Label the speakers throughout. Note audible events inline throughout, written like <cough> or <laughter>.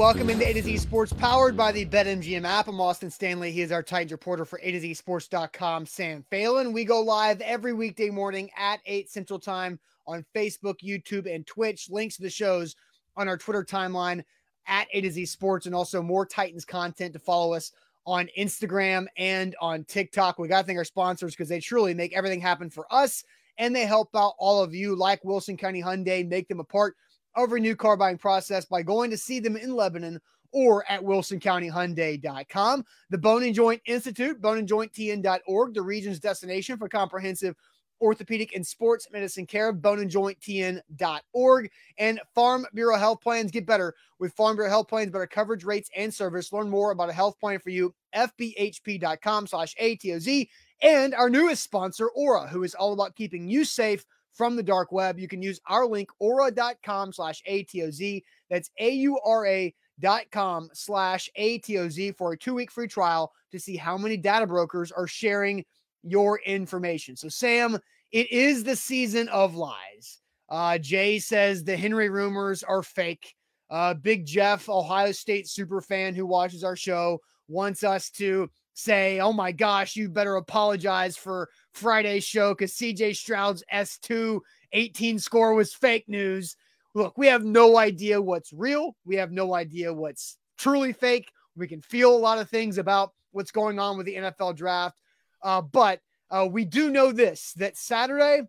Speaker 1: Welcome into A to Z Sports, powered by the BetMGM app. I'm Austin Stanley. He is our Titans reporter for A to Z Sports.com, Sam Phelan. We go live every weekday morning at 8 Central Time on Facebook, YouTube, and Twitch. Links to the shows on our Twitter timeline at A to Z Sports, and also more Titans content to follow us on Instagram and on TikTok. We got to thank our sponsors because they truly make everything happen for us and they help out all of you, like Wilson County Hyundai, make them a part of a new car buying process by going to see them in Lebanon or at wilsoncountyhyundai.com. The Bone and Joint Institute, boneandjointtn.org, the region's destination for comprehensive orthopedic and sports medicine care, boneandjointtn.org, and Farm Bureau Health Plans. Get better with Farm Bureau Health Plans, better coverage rates and service. Learn more about a health plan for you, fbhp.com slash ATOZ and our newest sponsor, Aura, who is all about keeping you safe from the dark web. You can use our link, aura.com slash ATOZ. That's A-U-R-A dot com slash ATOZ for a two-week free trial to see how many data brokers are sharing your information. So, Sam, it is the season of lies. Uh, Jay says the Henry rumors are fake. Uh, Big Jeff, Ohio State super fan who watches our show, wants us to say, oh my gosh, you better apologize for Friday's show because CJ Stroud's S2 18 score was fake news. Look, we have no idea what's real. We have no idea what's truly fake. We can feel a lot of things about what's going on with the NFL draft. Uh, but uh, we do know this that Saturday,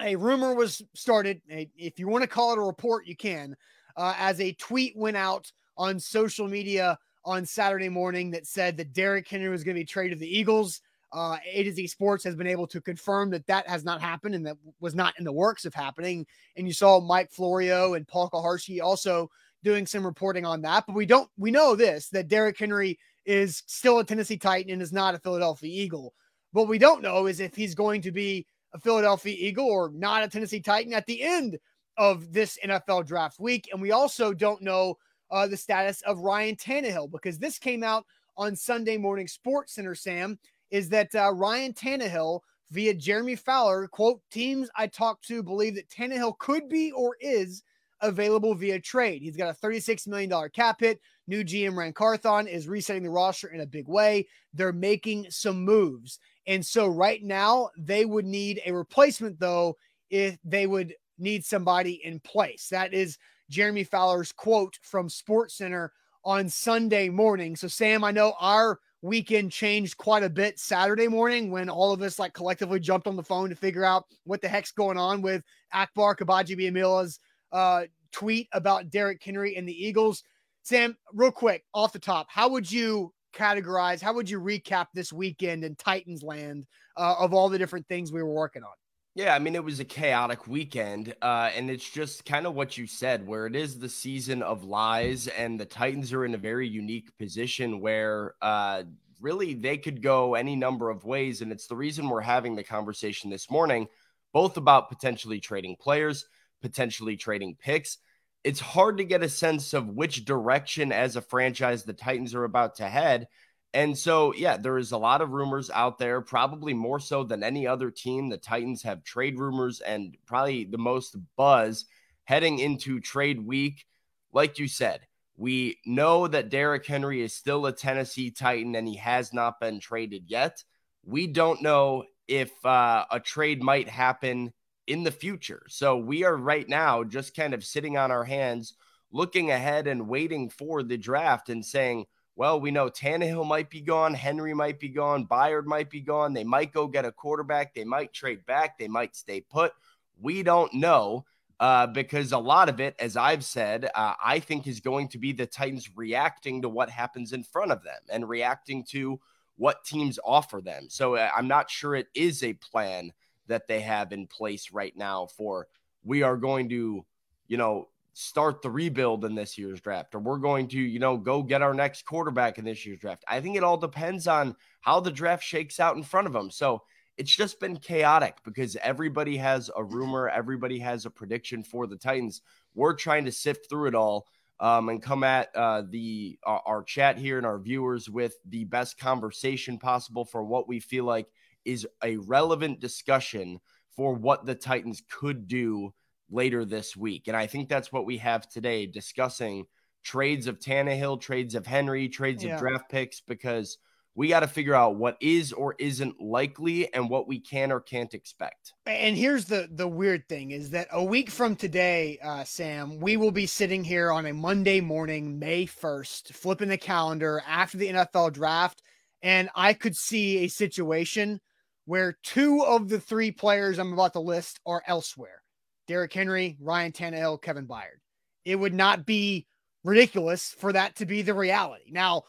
Speaker 1: a rumor was started. if you want to call it a report, you can, uh, as a tweet went out on social media on Saturday morning that said that Derrick Henry was going to be traded to the Eagles. Uh, A to Z Sports has been able to confirm that that has not happened and that was not in the works of happening. And you saw Mike Florio and Paul Kuharsky also doing some reporting on that. But we don't, we know this that Derrick Henry is still a Tennessee Titan and is not a Philadelphia Eagle. What we don't know is if he's going to be a Philadelphia Eagle or not a Tennessee Titan at the end of this NFL draft week. And we also don't know uh, the status of Ryan Tannehill because this came out on Sunday morning Sports Center, Sam, is that uh, Ryan Tannehill via Jeremy Fowler, quote, teams I talked to believe that Tannehill could be or is available via trade. He's got a $36 million cap hit. New GM Ran Carthon is resetting the roster in a big way. They're making some moves. And so right now, they would need a replacement, though, if they would need somebody in place. That is Jeremy Fowler's quote from Sports Center on Sunday morning. So, Sam, I know our weekend changed quite a bit Saturday morning when all of us like collectively jumped on the phone to figure out what the heck's going on with Akbar Gbaja-Biamila's uh, tweet about Derrick Henry and the Eagles. Sam, real quick off the top, how would you categorize, how would you recap this weekend in Titans land uh, of all the different things we were working on?
Speaker 2: Yeah, I mean, it was a chaotic weekend. Uh, and it's just kind of what you said, where it is the season of lies, and the Titans are in a very unique position where uh, really they could go any number of ways. And it's the reason we're having the conversation this morning, both about potentially trading players, potentially trading picks. It's hard to get a sense of which direction as a franchise the Titans are about to head and so, yeah, there is a lot of rumors out there, probably more so than any other team. The Titans have trade rumors and probably the most buzz heading into trade week. Like you said, we know that Derrick Henry is still a Tennessee Titan and he has not been traded yet. We don't know if uh, a trade might happen in the future. So we are right now just kind of sitting on our hands, looking ahead and waiting for the draft and saying, well, we know Tannehill might be gone, Henry might be gone, Byard might be gone. They might go get a quarterback. They might trade back. They might stay put. We don't know uh, because a lot of it, as I've said, uh, I think is going to be the Titans reacting to what happens in front of them and reacting to what teams offer them. So uh, I'm not sure it is a plan that they have in place right now for we are going to, you know, start the rebuild in this year's draft, or we're going to, you know, go get our next quarterback in this year's draft. I think it all depends on how the draft shakes out in front of them. So it's just been chaotic because everybody has a rumor, everybody has a prediction for the Titans. We're trying to sift through it all um, and come at uh, the our, our chat here and our viewers with the best conversation possible for what we feel like is a relevant discussion for what the Titans could do later this week. And I think that's what we have today discussing trades of Tannehill, trades of Henry, trades yeah. of draft picks, because we got to figure out what is or isn't likely and what we can or can't expect.
Speaker 1: And here's the the weird thing is that a week from today, uh, Sam, we will be sitting here on a Monday morning, May 1st, flipping the calendar after the NFL draft. And I could see a situation where two of the three players I'm about to list are elsewhere. Derrick Henry, Ryan Tannehill, Kevin Byard. It would not be ridiculous for that to be the reality. Now,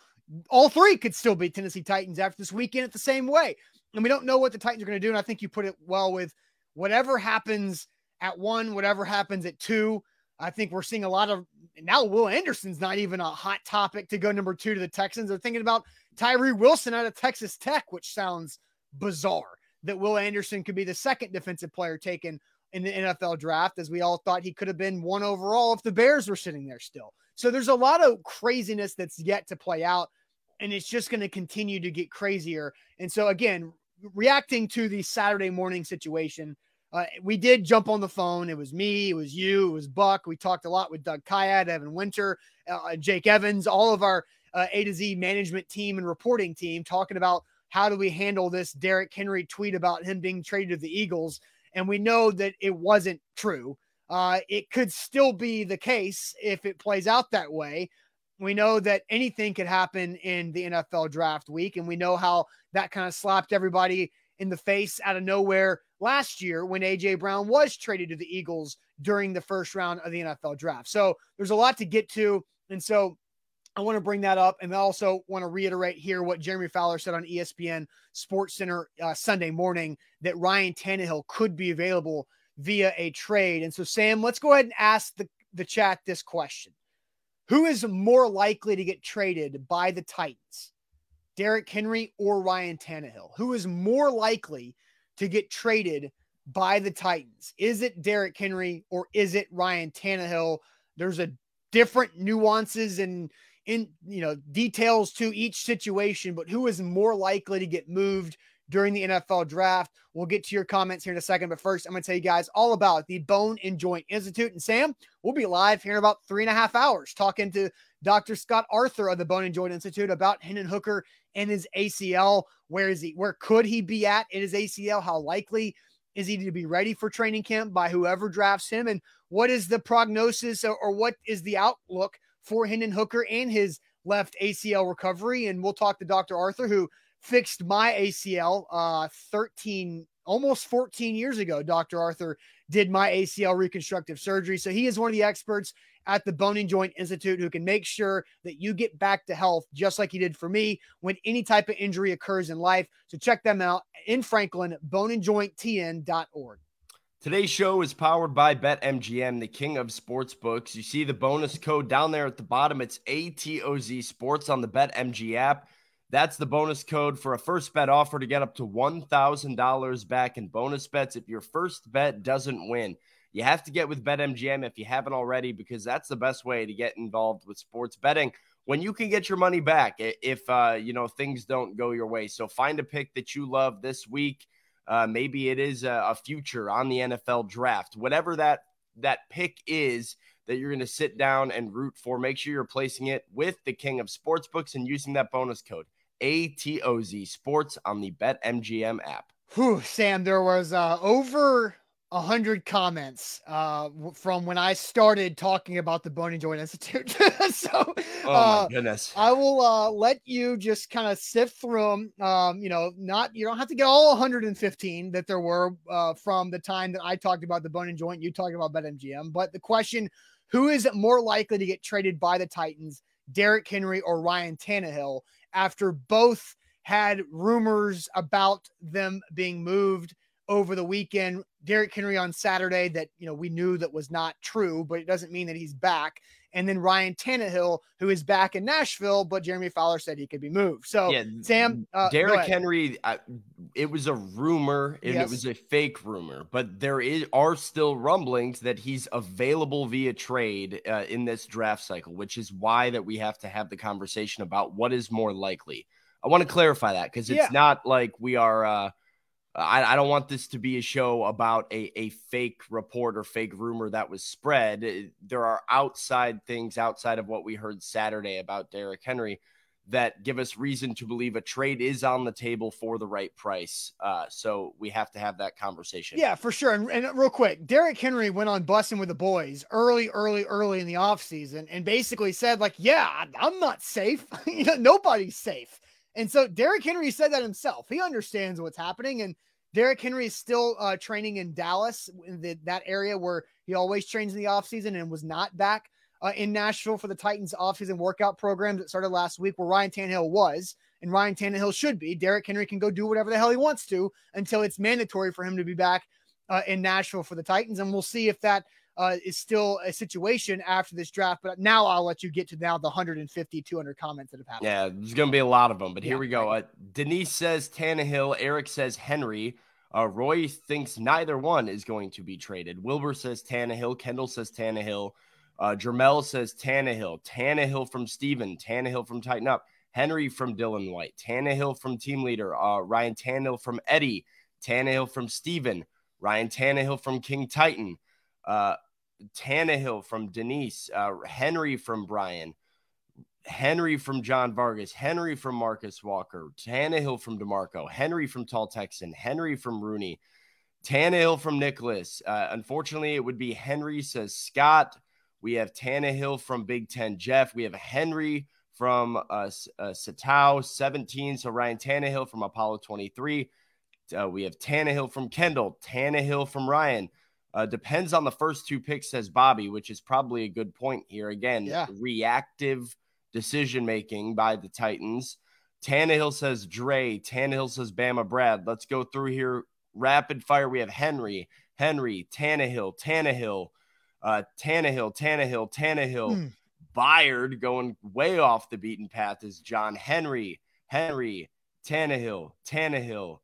Speaker 1: all three could still be Tennessee Titans after this weekend at the same way. And we don't know what the Titans are going to do. And I think you put it well with whatever happens at one, whatever happens at two. I think we're seeing a lot of now. Will Anderson's not even a hot topic to go number two to the Texans. They're thinking about Tyree Wilson out of Texas Tech, which sounds bizarre that Will Anderson could be the second defensive player taken in the NFL draft, as we all thought he could have been one overall if the Bears were sitting there still. So there's a lot of craziness that's yet to play out, and it's just going to continue to get crazier. And so, again, reacting to the Saturday morning situation, uh, we did jump on the phone. It was me, it was you, it was Buck. We talked a lot with Doug Kyed, Evan Winter, uh, Jake Evans, all of our uh, A to Z management team and reporting team talking about how do we handle this Derrick Henry tweet about him being traded to the Eagles and we know that it wasn't true. Uh, it could still be the case if it plays out that way. We know that anything could happen in the NFL draft week, and we know how that kind of slapped everybody in the face out of nowhere last year when AJ Brown was traded to the Eagles during the first round of the NFL draft. So there's a lot to get to. And so I want to bring that up. And I also want to reiterate here what Jeremy Fowler said on ESPN Sports Center uh, Sunday morning that Ryan Tannehill could be available via a trade. And so, Sam, let's go ahead and ask the, the chat this question Who is more likely to get traded by the Titans, Derrick Henry or Ryan Tannehill? Who is more likely to get traded by the Titans? Is it Derrick Henry or is it Ryan Tannehill? There's a different nuances and in you know details to each situation, but who is more likely to get moved during the NFL draft? We'll get to your comments here in a second, but first I'm going to tell you guys all about the Bone and Joint Institute. And Sam, we'll be live here in about three and a half hours talking to Dr. Scott Arthur of the Bone and Joint Institute about Hendon Hooker and his ACL. Where is he? Where could he be at in his ACL? How likely is he to be ready for training camp by whoever drafts him? And what is the prognosis or, or what is the outlook for Hendon Hooker and his left ACL recovery. And we'll talk to Dr. Arthur, who fixed my ACL uh, 13, almost 14 years ago. Dr. Arthur did my ACL reconstructive surgery. So he is one of the experts at the Bone and Joint Institute who can make sure that you get back to health, just like he did for me when any type of injury occurs in life. So check them out in Franklin, boneandjointtn.org.
Speaker 2: Today's show is powered by BetMGM, the king of sports books. You see the bonus code down there at the bottom. It's ATOZ Sports on the BetMG app. That's the bonus code for a first bet offer to get up to $1,000 back in bonus bets if your first bet doesn't win. You have to get with BetMGM if you haven't already, because that's the best way to get involved with sports betting when you can get your money back if uh, you know things don't go your way. So find a pick that you love this week uh, maybe it is a, a future on the NFL draft. Whatever that that pick is that you're going to sit down and root for, make sure you're placing it with the king of sportsbooks and using that bonus code ATOZ Sports on the BetMGM app.
Speaker 1: Whew, Sam, there was uh, over a hundred comments uh, from when I started talking about the Bone and Joint Institute. <laughs> so,
Speaker 2: oh uh, goodness,
Speaker 1: I will uh, let you just kind of sift through them. Um, you know, not you don't have to get all 115 that there were uh, from the time that I talked about the Bone and Joint. You talking about BetMGM, but the question: Who is more likely to get traded by the Titans, Derrick Henry or Ryan Tannehill? After both had rumors about them being moved over the weekend. Derrick Henry on Saturday that you know we knew that was not true, but it doesn't mean that he's back. And then Ryan Tannehill, who is back in Nashville, but Jeremy Fowler said he could be moved. So yeah, Sam,
Speaker 2: uh, Derrick Henry, uh, it was a rumor and yes. it was a fake rumor, but there is are still rumblings that he's available via trade uh, in this draft cycle, which is why that we have to have the conversation about what is more likely. I want to clarify that because it's yeah. not like we are uh, I, I, don't want this to be a show about a, a fake report or fake rumor that was spread. There are outside things outside of what we heard Saturday about Derrick Henry that give us reason to believe a trade is on the table for the right price. Uh, so we have to have that conversation.
Speaker 1: Yeah, for sure. And, and real quick, Derrick Henry went on Bussin' With The Boys early, early, early in the offseason and basically said, like, yeah, I'm not safe. <laughs> nobody's safe. And so Derrick Henry said that himself. He understands what's happening. And Derrick Henry is still uh, training in Dallas, in the, that area where he always trains in the offseason and was not back uh, in Nashville for the Titans offseason workout program that started last week, where Ryan Tannehill was. And Ryan Tannehill should be. Derrick Henry can go do whatever the hell he wants to until it's mandatory for him to be back uh, in Nashville for the Titans. And we'll see if that uh, is still a situation after this draft. But now I'll let you get to now the 150, 200 comments that have happened.
Speaker 2: Yeah, there's going to be a lot of them. But yeah, here we go. Uh, Denise says Tannehill. Eric says Henry. Uh, Roy thinks neither one is going to be traded. Wilbur says Tannehill. Kendall says Tannehill. Uh, Jermel says Tannehill. Tannehill from Steven. Tannehill from Tighten Up. Henry from Dylan White. Tannehill from Team Leader. Uh, Ryan Tannehill from Eddie. Tannehill from Steven. Ryan Tannehill from King Titan. Uh, Tannehill from Denise, uh, Henry from Brian, Henry from John Vargas, Henry from Marcus Walker, Tannehill from DeMarco, Henry from Tall Texan, Henry from Rooney, Tannehill from Nicholas. Uh, unfortunately, it would be Henry, says Scott. We have Tannehill from Big Ten Jeff. We have Henry from uh, uh, Satao 17. So Ryan Tannehill from Apollo 23. Uh, we have Tannehill from Kendall, Tannehill from Ryan. Uh, depends on the first two picks, says Bobby, which is probably a good point here. Again, yeah. reactive decision making by the Titans. Tannehill says Dre. Tannehill says Bama Brad. Let's go through here rapid fire. We have Henry, Henry, Tannehill, Tannehill, uh, Tannehill, Tannehill, Tannehill. Mm. Byard going way off the beaten path is John Henry, Henry, Tannehill, Tannehill,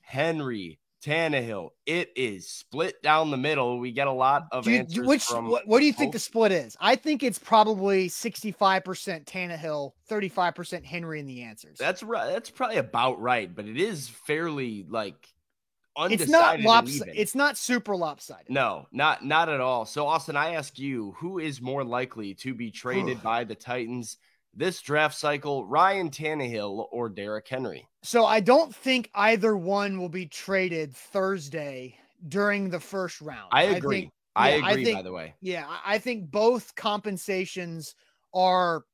Speaker 2: Henry, Tannehill. It is split down the middle. We get a lot of you, answers. Which from
Speaker 1: what, what do you think the split is? I think it's probably 65% Tannehill, 35% Henry in the answers.
Speaker 2: That's right. That's probably about right, but it is fairly like
Speaker 1: it's not lopsided. It's not super lopsided.
Speaker 2: No, not not at all. So Austin, I ask you, who is more likely to be traded by the Titans this draft cycle, Ryan Tannehill or Derrick Henry?
Speaker 1: So I don't think either one will be traded Thursday during the first round.
Speaker 2: I agree. I, think, I agree, I think, by the way.
Speaker 1: Yeah, I think both compensations are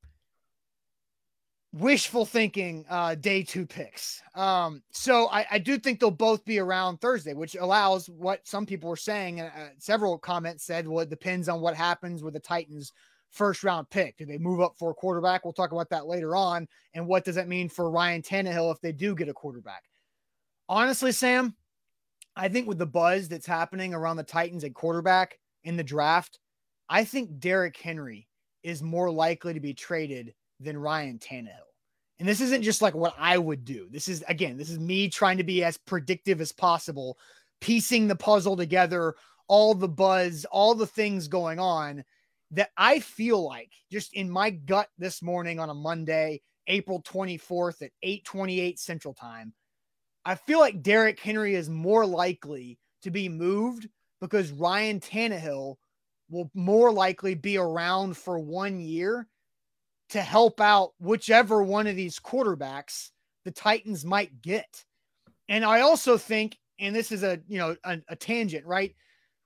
Speaker 1: wishful thinking uh day two picks um so I, I do think they'll both be around thursday which allows what some people were saying uh, several comments said well it depends on what happens with the titans first round pick? Do they move up for a quarterback? We'll talk about that later on. And what does that mean for Ryan Tannehill if they do get a quarterback? Honestly, Sam, I think with the buzz that's happening around the Titans at quarterback in the draft, I think Derrick Henry is more likely to be traded than Ryan Tannehill. And this isn't just like what I would do. This is, again, this is me trying to be as predictive as possible, piecing the puzzle together, all the buzz, all the things going on that I feel like just in my gut this morning on a Monday, April 24th at 8:28 Central Time, I feel like Derrick Henry is more likely to be moved because Ryan Tannehill will more likely be around for one year to help out whichever one of these quarterbacks the Titans might get. And I also think, and this is a you know a, a tangent, right?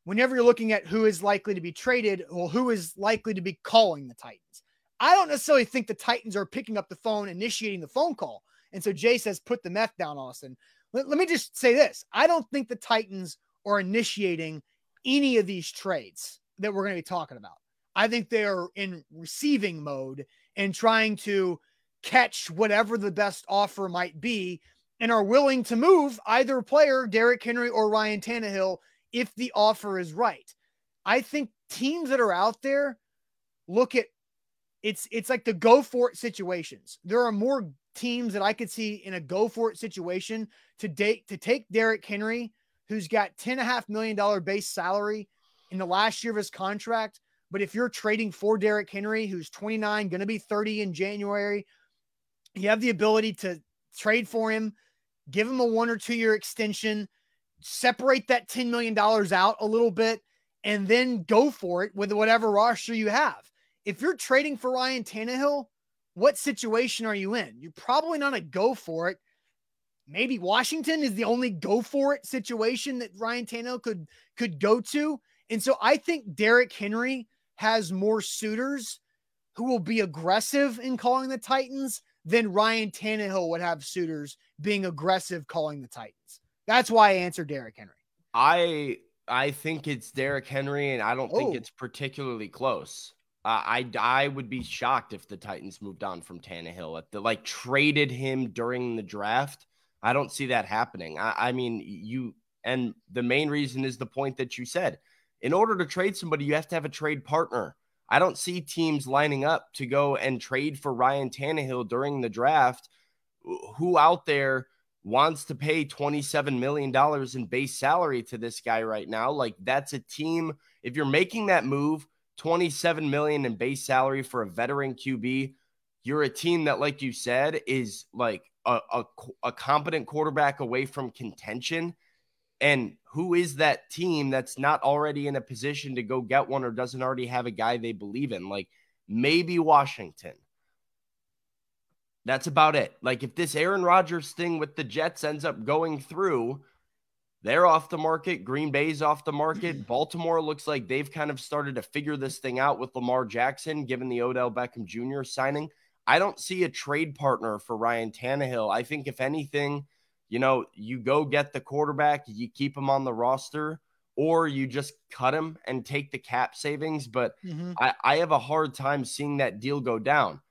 Speaker 1: Whenever you're looking at who is likely to be traded, well, who is likely to be calling the Titans. I don't necessarily think the Titans are picking up the phone, initiating the phone call. And so Jay says, put the meth down, Austin. Let, let me just say this I don't think the Titans are initiating any of these trades that we're going to be talking about. I think they are in receiving mode and trying to catch whatever the best offer might be and are willing to move either player, Derrick Henry or Ryan Tannehill, if the offer is right. I think teams that are out there look at it's it's like the go for it situations. There are more teams that I could see in a go for it situation to date to take Derrick Henry, who's got ten and a half million dollar base salary in the last year of his contract. But if you're trading for Derrick Henry, who's 29, going to be 30 in January, you have the ability to trade for him, give him a one or two year extension, separate that $10 million out a little bit, and then go for it with whatever roster you have. If you're trading for Ryan Tannehill, what situation are you in? You're probably not a go for it. Maybe Washington is the only go for it situation that Ryan Tannehill could could go to. And so I think Derrick Henry has more suitors who will be aggressive in calling the Titans than Ryan Tannehill would have suitors being aggressive calling the Titans. That's why I answered Derrick Henry.
Speaker 2: I I think it's Derrick Henry, and I don't oh. think it's particularly close. Uh, I I would be shocked if the Titans moved on from Tannehill at the like traded him during the draft. I don't see that happening. I, I mean, you and the main reason is the point that you said. In order to trade somebody, you have to have a trade partner. I don't see teams lining up to go and trade for Ryan Tannehill during the draft. Who out there wants to pay $27 million in base salary to this guy right now? Like, that's a team. If you're making that move, 27 million in base salary for a veteran QB, you're a team that, like you said, is like a, a, a competent quarterback away from contention. And who is that team that's not already in a position to go get one or doesn't already have a guy they believe in? Like maybe Washington. That's about it. Like if this Aaron Rodgers thing with the Jets ends up going through, they're off the market. Green Bay's off the market. <clears throat> Baltimore looks like they've kind of started to figure this thing out with Lamar Jackson, given the Odell Beckham Jr. signing. I don't see a trade partner for Ryan Tannehill. I think, if anything, you know, you go get the quarterback, you keep him on the roster, or you just cut him and take the cap savings. But mm-hmm. I, I have a hard time seeing that deal go down.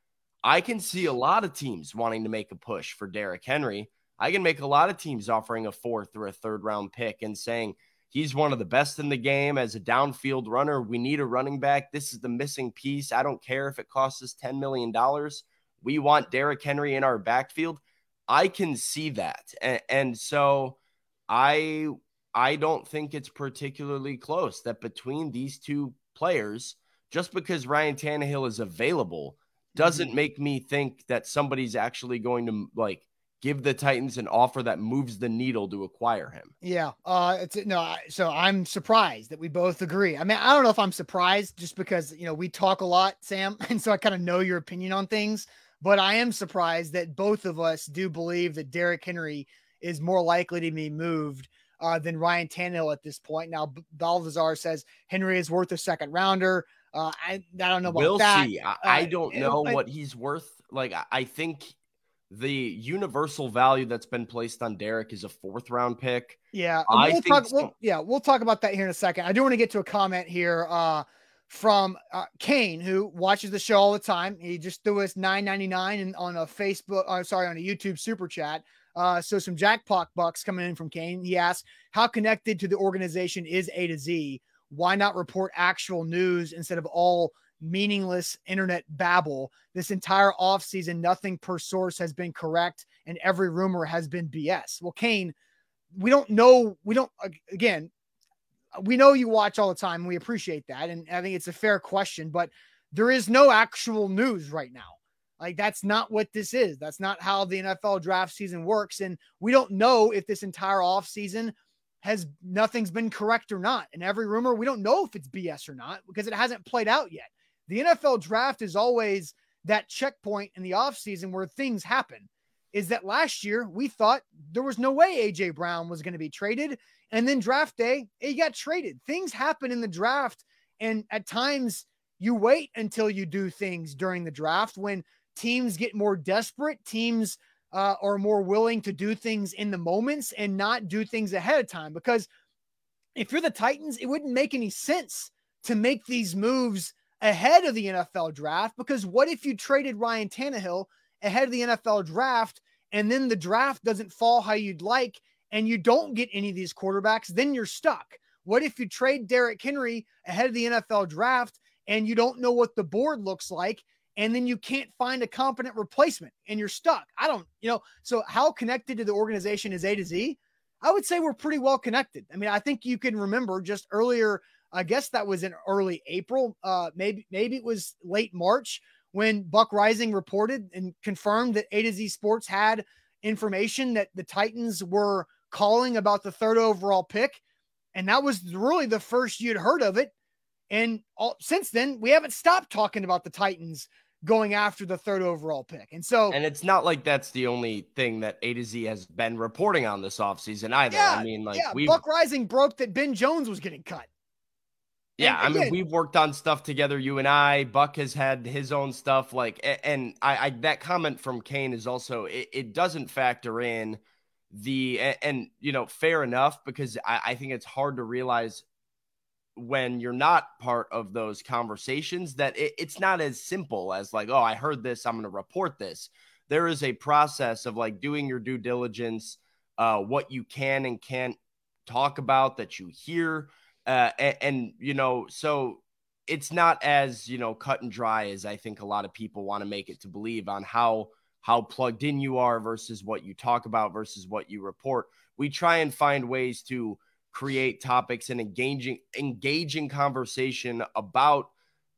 Speaker 2: I can see a lot of teams wanting to make a push for Derrick Henry. I can make a lot of teams offering a fourth or a third round pick and saying he's one of the best in the game as a downfield runner. We need a running back. This is the missing piece. I don't care if it costs us $10 million. We want Derrick Henry in our backfield. I can see that. And, and so I I don't think it's particularly close that between these two players, just because Ryan Tannehill is available, doesn't mm-hmm. make me think that somebody's actually going to like give the Titans an offer that moves the needle to acquire him.
Speaker 1: Yeah. Uh it's no, so I'm surprised that we both agree. I mean, I don't know if I'm surprised just because, you know, we talk a lot, Sam, <laughs> and so I kind of know your opinion on things. But I am surprised that both of us do believe that Derrick Henry is more likely to be moved uh, than Ryan Tannehill at this point. Now, Balthazar says Henry is worth a second rounder. Uh, I, I don't know about
Speaker 2: we'll
Speaker 1: that.
Speaker 2: See. I, uh, I don't know what he's worth. Like, I think the universal value that's been placed on Derrick is a fourth round pick.
Speaker 1: Yeah, I we'll talk. So. We'll, yeah, we'll talk about that here in a second. I do want to get to a comment here. Uh, from uh, Kane, who watches the show all the time. He just threw us nine ninety nine on a Facebook, uh, sorry, on a YouTube super chat. Uh, so some jackpot bucks coming in from Kane. He asked, "How connected to the organization is A to Z? Why not report actual news instead of all meaningless internet babble? This entire offseason, nothing per source has been correct, and every rumor has been BS." Well, Kane, we don't know. We don't again we know you watch all the time. And We appreciate that. And I think it's a fair question, but there is no actual news right now. Like that's not what this is. That's not how the NFL draft season works. And we don't know if this entire offseason has nothing's been correct or not. And every rumor, we don't know if it's BS or not because it hasn't played out yet. The NFL draft is always that checkpoint in the offseason where things happen. Is that last year we thought there was no way AJ Brown was going to be traded. And then draft day, he got traded. Things happen in the draft. And at times you wait until you do things during the draft when teams get more desperate, teams uh, are more willing to do things in the moments and not do things ahead of time. Because if you're the Titans, it wouldn't make any sense to make these moves ahead of the NFL draft. Because what if you traded Ryan Tannehill ahead of the NFL draft and then the draft doesn't fall how you'd like, and you don't get any of these quarterbacks, then you're stuck. What if you trade Derrick Henry ahead of the NFL draft and you don't know what the board looks like? And then you can't find a competent replacement and you're stuck. I don't, you know, so how connected to the organization is A to Z? I would say we're pretty well connected. I mean, I think you can remember just earlier, I guess that was in early April, uh, maybe, maybe it was late March when Buck Reising reported and confirmed that A to Z Sports had information that the Titans were calling about the third overall pick. And that was really the first you'd heard of it. And all, since then, we haven't stopped talking about the Titans going after the third overall pick. And so,
Speaker 2: and it's not like that's the only thing that A to Z has been reporting on this offseason either. Yeah, I mean, like,
Speaker 1: yeah, we Buck Reising broke that Ben Jones was getting cut.
Speaker 2: Yeah, I mean, we've worked on stuff together, you and I. Buck has had his own stuff, like, and I, I that comment from Kane is also it, it doesn't factor in the and, and, you know, fair enough because I, I think it's hard to realize when you're not part of those conversations that it, it's not as simple as like, oh, I heard this, I'm going to report this. There is a process of like doing your due diligence, uh, what you can and can't talk about that you hear uh, and, and, you know, so it's not as, you know, cut and dry as I think a lot of people want to make it to believe on how how plugged in you are versus what you talk about versus what you report. We try and find ways to create topics and engaging engaging conversation about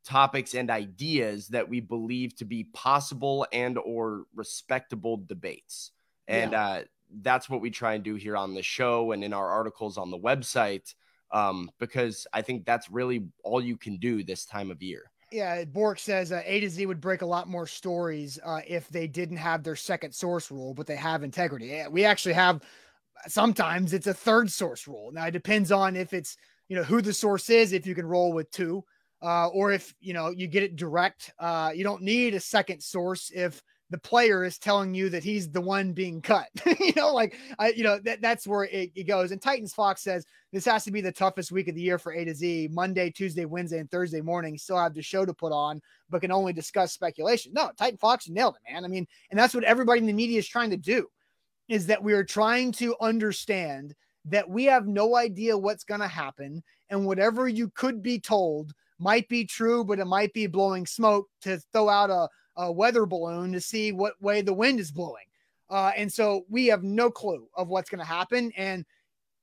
Speaker 2: topics and ideas that we believe to be possible and or respectable debates. And yeah. uh, that's what we try and do here on the show and in our articles on the website um, because I think that's really all you can do this time of year.
Speaker 1: Yeah, Bork says uh, A to Z would break a lot more stories uh, if they didn't have their second source rule, but they have integrity. Yeah, we actually have sometimes it's a third source rule. Now it depends on if it's you know who the source is, if you can roll with two, uh, or if you know you get it direct. Uh, you don't need a second source if the player is telling you that he's the one being cut. <laughs> you know, like I, you know, that, that's where it, it, goes. And Titans Fox says this has to be the toughest week of the year for A to Z. Monday, Tuesday, Wednesday, and Thursday morning still have the show to put on, but can only discuss speculation. No, Titan Fox nailed it, man. I mean, and that's what everybody in the media is trying to do, is that we are trying to understand that we have no idea what's going to happen, and whatever you could be told might be true, but it might be blowing smoke to throw out a a weather balloon to see what way the wind is blowing. Uh, and so we have no clue of what's going to happen and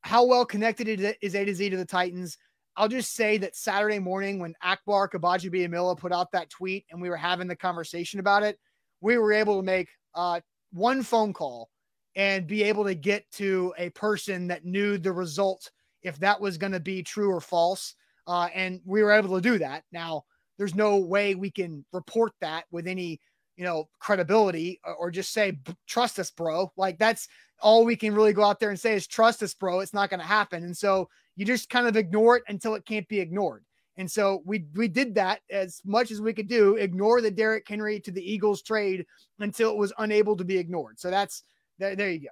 Speaker 1: how well connected it is A to Z to the Titans. I'll just say that Saturday morning when Akbar Gbaja-Biamila put out that tweet and we were having the conversation about it, we were able to make uh, one phone call and be able to get to a person that knew the result if that was going to be true or false. Uh, and we were able to do that. Now, there's no way we can report that with any you know credibility or just say trust us bro like that's all we can really go out there and say is trust us bro it's not going to happen and so you just kind of ignore it until it can't be ignored and so we we did that as much as we could do ignore the Derrick Henry to the Eagles trade until it was unable to be ignored so that's there, there you go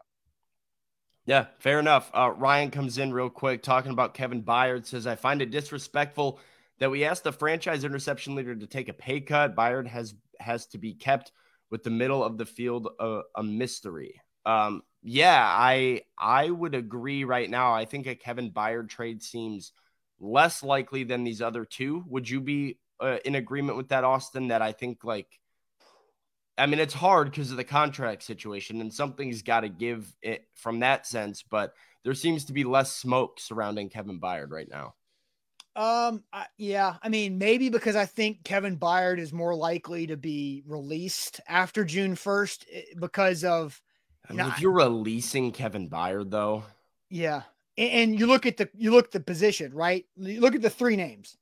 Speaker 2: yeah fair enough uh, Ryan comes in real quick talking about Kevin Byard says I find it disrespectful that we asked the franchise interception leader to take a pay cut. Byard has has to be kept with the middle of the field a, a mystery. Um, yeah, I I would agree right now. I think a Kevin Byard trade seems less likely than these other two. Would you be uh, in agreement with that, Austin? That I think like, I mean, it's hard because of the contract situation, and something's got to give it from that sense. But there seems to be less smoke surrounding Kevin Byard right now.
Speaker 1: Um, I, yeah, I mean, maybe because I think Kevin Byard is more likely to be released after June 1st eh, because of.
Speaker 2: I mean, know, if you're releasing Kevin Byard, though.
Speaker 1: Yeah. And, and, you look at the you look at the position, right? You look at the three names.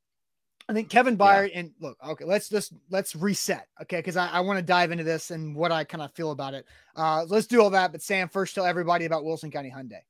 Speaker 1: I think Kevin Byard yeah. and look, okay, let's just let's reset. Okay, because I, I want to dive into this and what I kind of feel about it. Uh let's do all that. But Sam, first tell everybody about Wilson County Hyundai.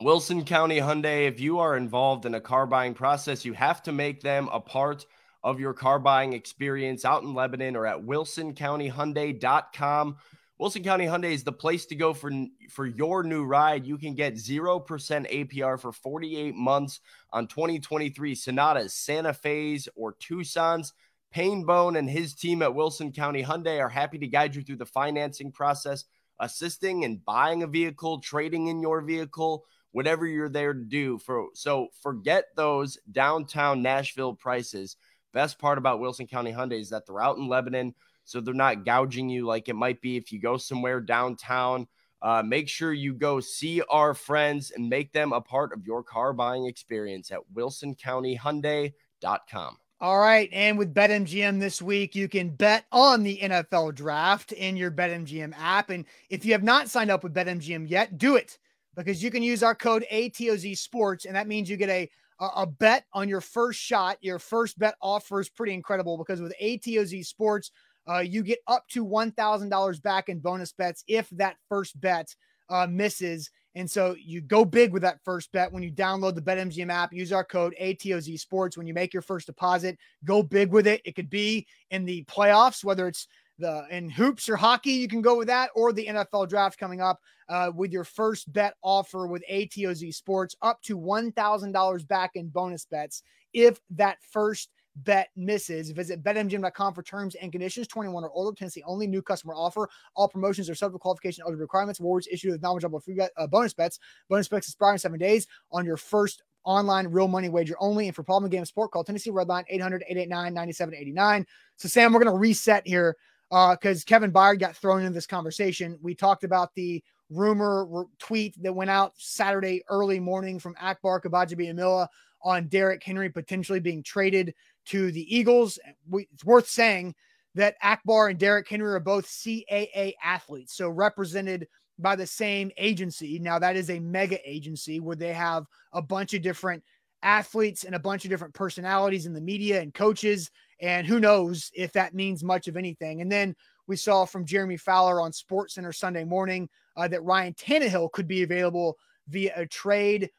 Speaker 2: Wilson County Hyundai, if you are involved in a car buying process, you have to make them a part of your car buying experience out in Lebanon or at wilsoncountyhyundai.com. Wilson County Hyundai is the place to go for, for your new ride. You can get 0% APR for 48 months on 2023 Sonatas, Santa Fe's, or Tucson's. Payne Bone and his team at Wilson County Hyundai are happy to guide you through the financing process assisting in buying a vehicle, trading in your vehicle, whatever you're there to do. For so forget those downtown Nashville prices. Best part about Wilson County Hyundai is that they're out in Lebanon, so they're not gouging you like it might be if you go somewhere downtown. Uh, make sure you go see our friends and make them a part of your car buying experience at wilsoncountyhyundai.com.
Speaker 1: All right. And with BetMGM this week, you can bet on the NFL draft in your BetMGM app. And if you have not signed up with BetMGM yet, do it because you can use our code ATOZ Sports. And that means you get a, a bet on your first shot. Your first bet offer is pretty incredible because with ATOZ Sports, uh, you get up to $1,000 back in bonus bets if that first bet uh, misses. And so you go big with that first bet when you download the BetMGM app. Use our code ATOZ Sports when you make your first deposit. Go big with it. It could be in the playoffs, whether it's the in hoops or hockey, you can go with that, or the NFL draft coming up uh, with your first bet offer with ATOZ Sports, up to one thousand dollars back in bonus bets if that first bet misses. Visit betmgm.com for terms and conditions. 21 or older, Tennessee only. New customer offer. All promotions are subject to qualification eligible requirements. Awards issued with knowledgeable free bet, uh, bonus bets. Bonus bets expire in seven days on your first online real money wager only. And for problem game sport, call Tennessee Redline 800 889 9789. So, Sam, we're going to reset here because uh, Kevin Byard got thrown into this conversation. We talked about the rumor tweet that went out Saturday early morning from Akbar Gbaja-Biamila on Derrick Henry potentially being traded to the Eagles. We, it's worth saying that Akbar and Derrick Henry are both CAA athletes, so represented by the same agency. Now, that is a mega agency where they have a bunch of different athletes and a bunch of different personalities in the media and coaches. And who knows if that means much of anything. And then we saw from Jeremy Fowler on Sports Center Sunday morning uh, that Ryan Tannehill could be available via a trade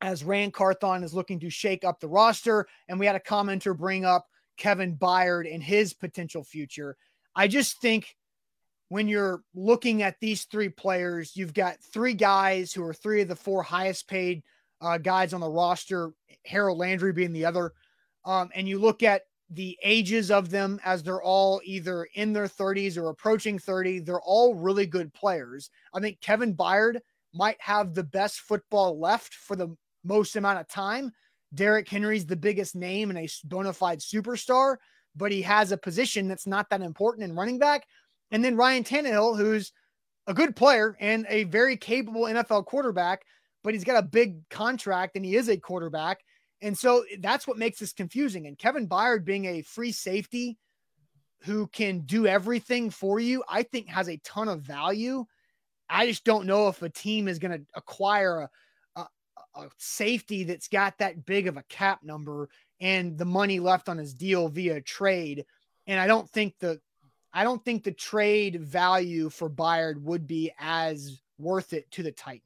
Speaker 1: as Ran Carthon is looking to shake up the roster. And we had a commenter bring up Kevin Byard and his potential future. I just think when you're looking at these three players, you've got three guys who are three of the four highest paid uh, guys on the roster, Harold Landry being the other. Um, and you look at the ages of them as they're all either in their 30s or approaching 30. They're all really good players. I think Kevin Byard might have the best football left for the most amount of time. Derrick Henry's the biggest name and a bona fide superstar, but he has a position that's not that important in running back. And then Ryan Tannehill, who's a good player and a very capable NFL quarterback, but he's got a big contract and he is a quarterback. And so that's what makes this confusing. And Kevin Byard being a free safety who can do everything for you, I think has a ton of value. I just don't know if a team is going to acquire a a safety that's got that big of a cap number and the money left on his deal via trade. And I don't think the I don't think the trade value for Byard would be as worth it to the Titans.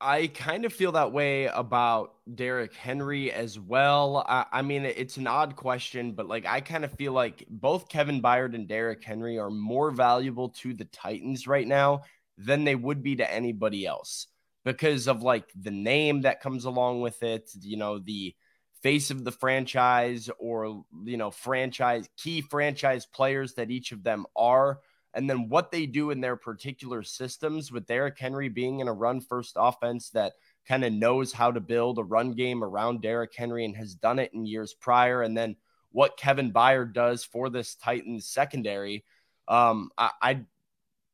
Speaker 2: I kind of feel that way about Derrick Henry as well. I, I, mean, it's an odd question, but like I kind of feel like both Kevin Byard and Derrick Henry are more valuable to the Titans right now than they would be to anybody else because of like the name that comes along with it, you know, the face of the franchise or, you know, franchise key franchise players that each of them are. And then what they do in their particular systems with Derrick Henry being in a run first offense that kind of knows how to build a run game around Derrick Henry and has done it in years prior. And then what Kevin Byard does for this Titans secondary. Um, I, I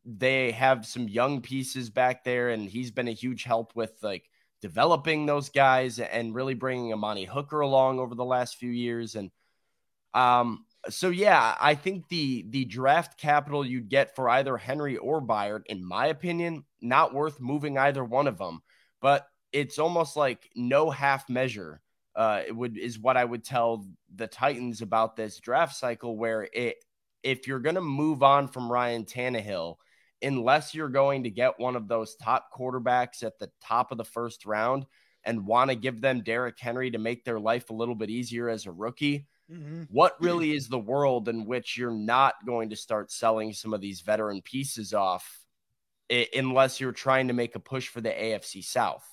Speaker 2: they have some young pieces back there, and he's been a huge help with like developing those guys and really bringing Amani Hooker along over the last few years. And um, so yeah, I think the the draft capital you'd get for either Henry or Byard, in my opinion, not worth moving either one of them. But it's almost like no half measure. Uh, it would is what I would tell the Titans about this draft cycle, where it if you're to move on from Ryan Tannehill unless you're going to get one of those top quarterbacks at the top of the first round and want to give them Derrick Henry to make their life a little bit easier as a rookie. Mm-hmm. What really is the world in which you're not going to start selling some of these veteran pieces off I- unless you're trying to make a push for the AFC South?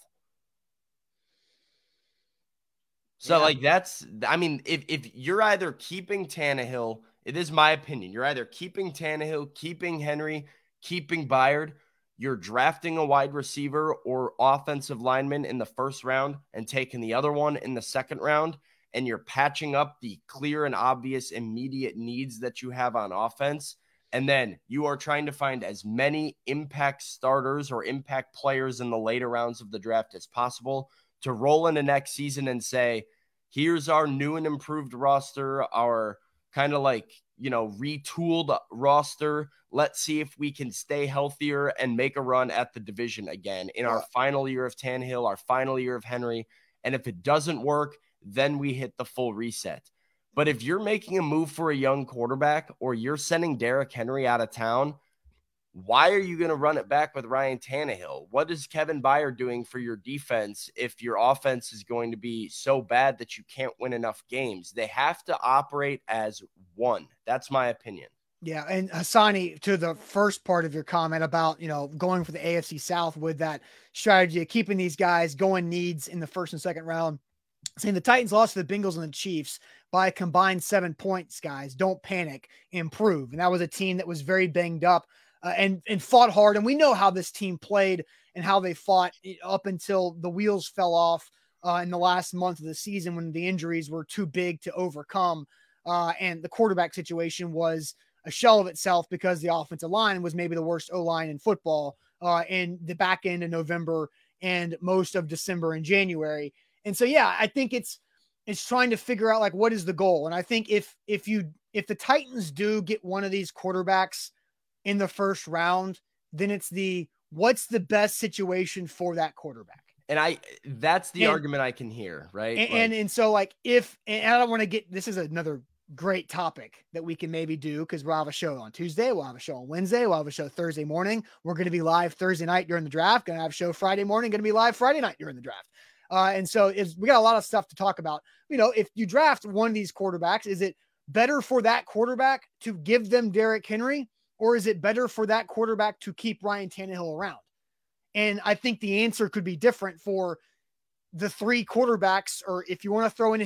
Speaker 2: So, yeah. like, that's, I mean, if, if you're either keeping Tannehill It is my opinion. You're either keeping Tannehill, keeping Henry, keeping Byard. You're drafting a wide receiver or offensive lineman in the first round and taking the other one in the second round. And you're patching up the clear and obvious immediate needs that you have on offense. And then you are trying to find as many impact starters or impact players in the later rounds of the draft as possible to roll into next season and say, here's our new and improved roster, our kind of like, you know, retooled roster. Let's see if we can stay healthier and make a run at the division again in our final year of Tannehill, our final year of Henry. And if it doesn't work, then we hit the full reset. But if you're making a move for a young quarterback or you're sending Derrick Henry out of town, why are you going to run it back with Ryan Tannehill? What is Kevin Byard doing for your defense if your offense is going to be so bad that you can't win enough games? They have to operate as one. That's my opinion.
Speaker 1: Yeah, and Hassani, to the first part of your comment about you know going for the AFC South with that strategy of keeping these guys going needs in the first and second round, saying the Titans lost to the Bengals and the Chiefs by a combined seven points. Guys, don't panic, improve, and that was a team that was very banged up uh, and and fought hard. And we know how this team played and how they fought up until the wheels fell off uh, in the last month of the season when the injuries were too big to overcome. Uh, and the quarterback situation was a shell of itself because the offensive line was maybe the worst O line in football uh, in the back end of November and most of December and January. And so, yeah, I think it's it's trying to figure out like what is the goal. And I think if if you if the Titans do get one of these quarterbacks in the first round, then it's the what's the best situation for that quarterback.
Speaker 2: And I that's the and, argument I can hear, right?
Speaker 1: And, like, and, and so like if and I don't want to get this is another great topic that we can maybe do because we'll have a show on Tuesday, we'll have a show on Wednesday, we'll have a show Thursday morning. We're going to be live Thursday night during the draft. Going to have a show Friday morning. Going to be live Friday night during the draft. Uh, and so it's, we got a lot of stuff to talk about. You know, if you draft one of these quarterbacks, is it better for that quarterback to give them Derrick Henry or is it better for that quarterback to keep Ryan Tannehill around? And I think the answer could be different for the three quarterbacks, or if you want to throw in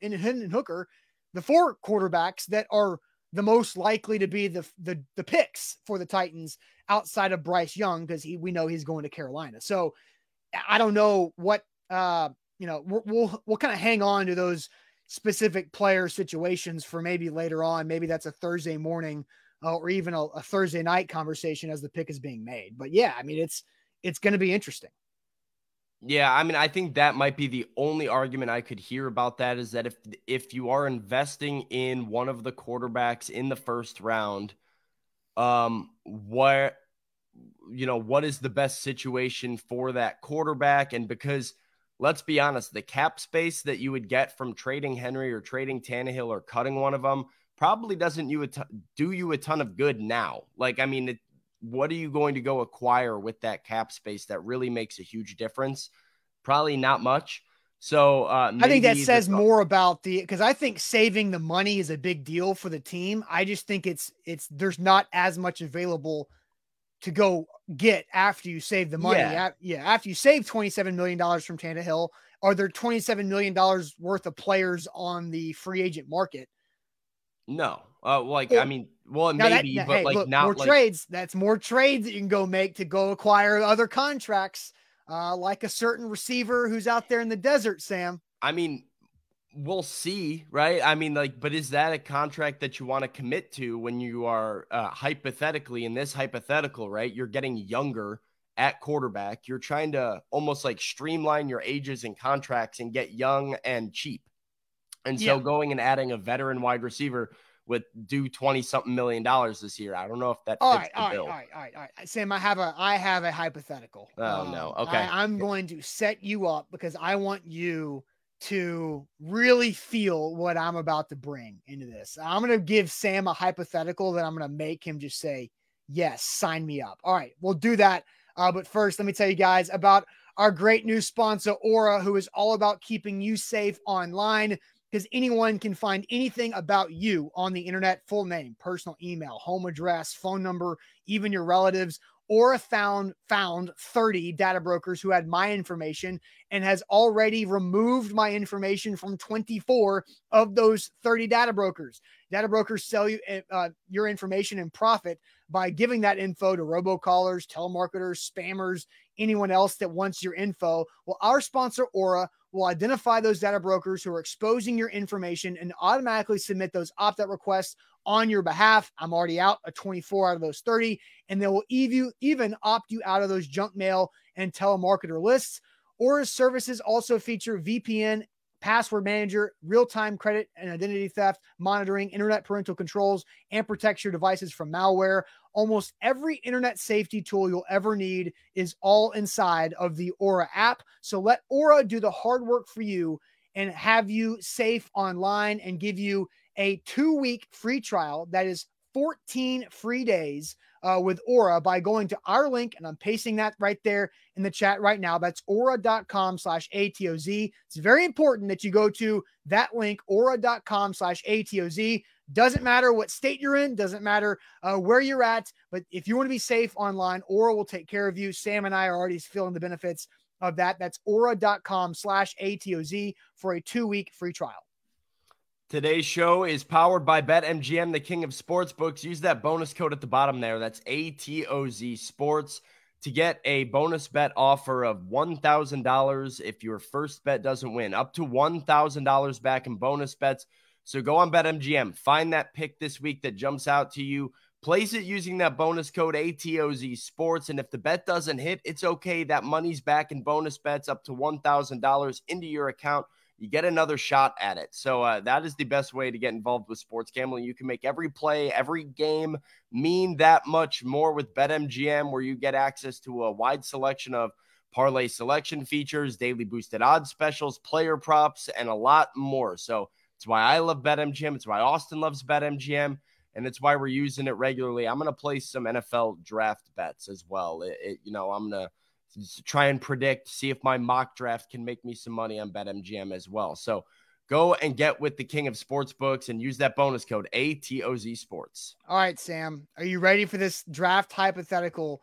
Speaker 1: in Hendon Hooker, the four quarterbacks that are the most likely to be the the, the picks for the Titans outside of Bryce Young because we know he's going to Carolina. So I don't know what uh you know we'll we'll, we'll kind of hang on to those specific player situations for maybe later on. Maybe that's a Thursday morning uh, or even a, a Thursday night conversation as the pick is being made. But yeah, I mean, it's it's going to be interesting.
Speaker 2: Yeah, I mean, I think that might be the only argument I could hear about that is that if if you are investing in one of the quarterbacks in the first round, um, what you know, what is the best situation for that quarterback? And because let's be honest, the cap space that you would get from trading Henry or trading Tannehill or cutting one of them probably doesn't you do you a ton of good now. Like, I mean, it, what are you going to go acquire with that cap space that really makes a huge difference? Probably not much. So uh,
Speaker 1: I think that says more about the because I think saving the money is a big deal for the team. I just think it's it's there's not as much available to go get after you save the money. Yeah, yeah after you save twenty seven million dollars from Tannehill, are there twenty seven million dollars worth of players on the free agent market
Speaker 2: no. Uh, like I mean, well, maybe, that, but hey, like look, not
Speaker 1: more
Speaker 2: like...
Speaker 1: trades. That's more trades that you can go make to go acquire other contracts, uh, like a certain receiver who's out there in the desert. Sam.
Speaker 2: I mean, we'll see, right? I mean, like, but is that a contract that you want to commit to when you are uh, hypothetically in this hypothetical, right? You're getting younger at quarterback. You're trying to almost like streamline your ages and contracts and get young and cheap. And so yeah. going and adding a veteran wide receiver with do 20 something million dollars this year. I don't know if that
Speaker 1: all right, all right, all right, all right, all right. Sam, I have a I have a hypothetical.
Speaker 2: Oh um, no. Okay.
Speaker 1: I, am going to set you up because I want you to really feel what I'm about to bring into this. I'm going to give Sam a hypothetical that I'm going to make him just say, "Yes, sign me up." All right, we'll do that. Uh, but first, let me tell you guys about our great new sponsor, Aura, who is all about keeping you safe online because anyone can find anything about you on the internet full name, personal email, home address, phone number, even your relatives. Aura found found 30 data brokers who had my information and has already removed my information from 24 of those 30 data brokers. Data brokers sell you uh, your information and profit by giving that info to robocallers, telemarketers, spammers, anyone else that wants your info. Well, our sponsor Aura will identify those data brokers who are exposing your information and automatically submit those opt out requests on your behalf. I'm already out a 24 out of those 30, and they will even opt you out of those junk mail and telemarketer lists. Aura's services also feature VPN, password manager, real time credit and identity theft monitoring, internet parental controls, and protects your devices from malware. Almost every internet safety tool you'll ever need is all inside of the Aura app. So let Aura do the hard work for you and have you safe online and give you a two week free trial that is 14 free days uh, with Aura by going to our link, and I'm pasting that right there in the chat right now. That's aura.com slash ATOZ. It's very important that you go to that link, aura.com slash ATOZ. Doesn't matter what state you're in, doesn't matter uh, where you're at, but if you want to be safe online, Aura will take care of you. Sam and I are already feeling the benefits of that. That's aura.com slash ATOZ for a two week free trial.
Speaker 2: Today's show is powered by BetMGM, the king of sportsbooks. Use that bonus code at the bottom there. That's ATOZ Sports to get a bonus bet offer of $1,000 if your first bet doesn't win, up to $1,000 back in bonus bets. So go on BetMGM, find that pick this week that jumps out to you, place it using that bonus code ATOZ Sports. And if the bet doesn't hit, it's okay. That money's back in bonus bets up to $1,000 into your account you get another shot at it. So uh, that is the best way to get involved with sports gambling. You can make every play, every game mean that much more with BetMGM, where you get access to a wide selection of parlay selection features, daily boosted odds specials, player props, and a lot more. So it's why I love BetMGM. It's why Austin loves BetMGM. And it's why we're using it regularly. I'm going to place some NFL draft bets as well. It, it, you know, I'm going to try and predict, see if my mock draft can make me some money on BetMGM as well. So go and get with the king of sports books and use that bonus code ATOZ Sports.
Speaker 1: All right, Sam, are you ready for this draft hypothetical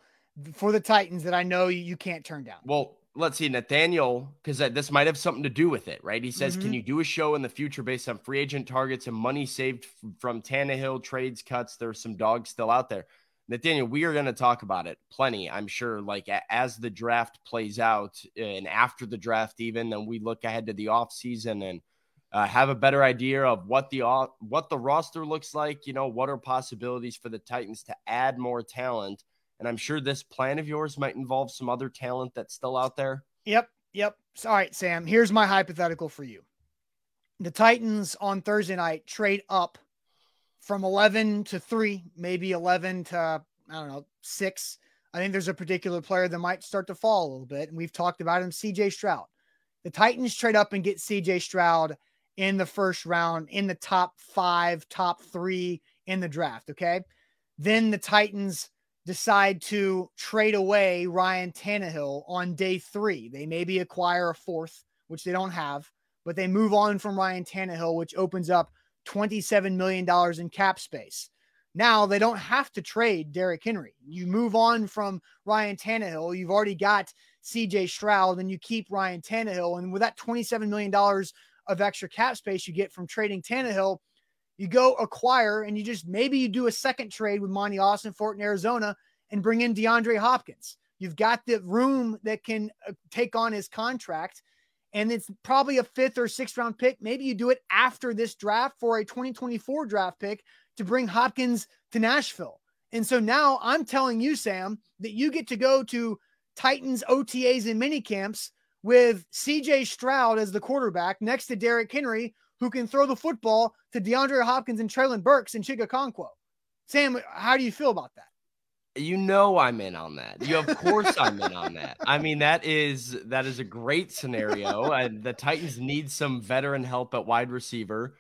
Speaker 1: for the Titans that I know you can't turn down?
Speaker 2: Well, let's see, Nathaniel, because this might have something to do with it, right? He says, mm-hmm. Can you do a show in the future based on free agent targets and money saved from Tannehill trades cuts? There's some dogs still out there. Nathaniel, we are going to talk about it plenty, I'm sure. Like as the draft plays out and after the draft, even, then we look ahead to the offseason and uh, have a better idea of what the what the roster looks like. You know, what are possibilities for the Titans to add more talent? And I'm sure this plan of yours might involve some other talent that's still out there.
Speaker 1: Yep, yep. All right, Sam. Here's my hypothetical for you. The Titans on Thursday night trade up from 11 to 3, maybe 11 to, I don't know, 6. I think there's a particular player that might start to fall a little bit. And we've talked about him, CJ Stroud. The Titans trade up and get CJ Stroud in the first round, in the top five, top three in the draft. Okay. Then the Titans decide to trade away Ryan Tannehill on day three. They maybe acquire a fourth, which they don't have, but they move on from Ryan Tannehill, which opens up $27 million in cap space. Now they don't have to trade Derrick Henry. You move on from Ryan Tannehill. You've already got CJ Stroud, and you keep Ryan Tannehill. And with that $27 million of extra cap space you get from trading Tannehill, you go acquire and you just maybe you do a second trade with Monti Ossenfort in Arizona and bring in DeAndre Hopkins. You've got the room that can uh, take on his contract and it's probably a fifth or sixth round pick. Maybe you do it after this draft for a 2024 draft pick to bring Hopkins to Nashville. And so now I'm telling you, Sam, that you get to go to Titans OTAs and mini camps with CJ Stroud as the quarterback next to Derrick Henry, who can throw the football to DeAndre Hopkins and Treylon Burks and Chig Okonkwo. Sam, how do you feel about that?
Speaker 2: You know I'm in on that. You of course I'm in on that. I mean that is that is a great scenario and the Titans need some veteran help at wide receiver.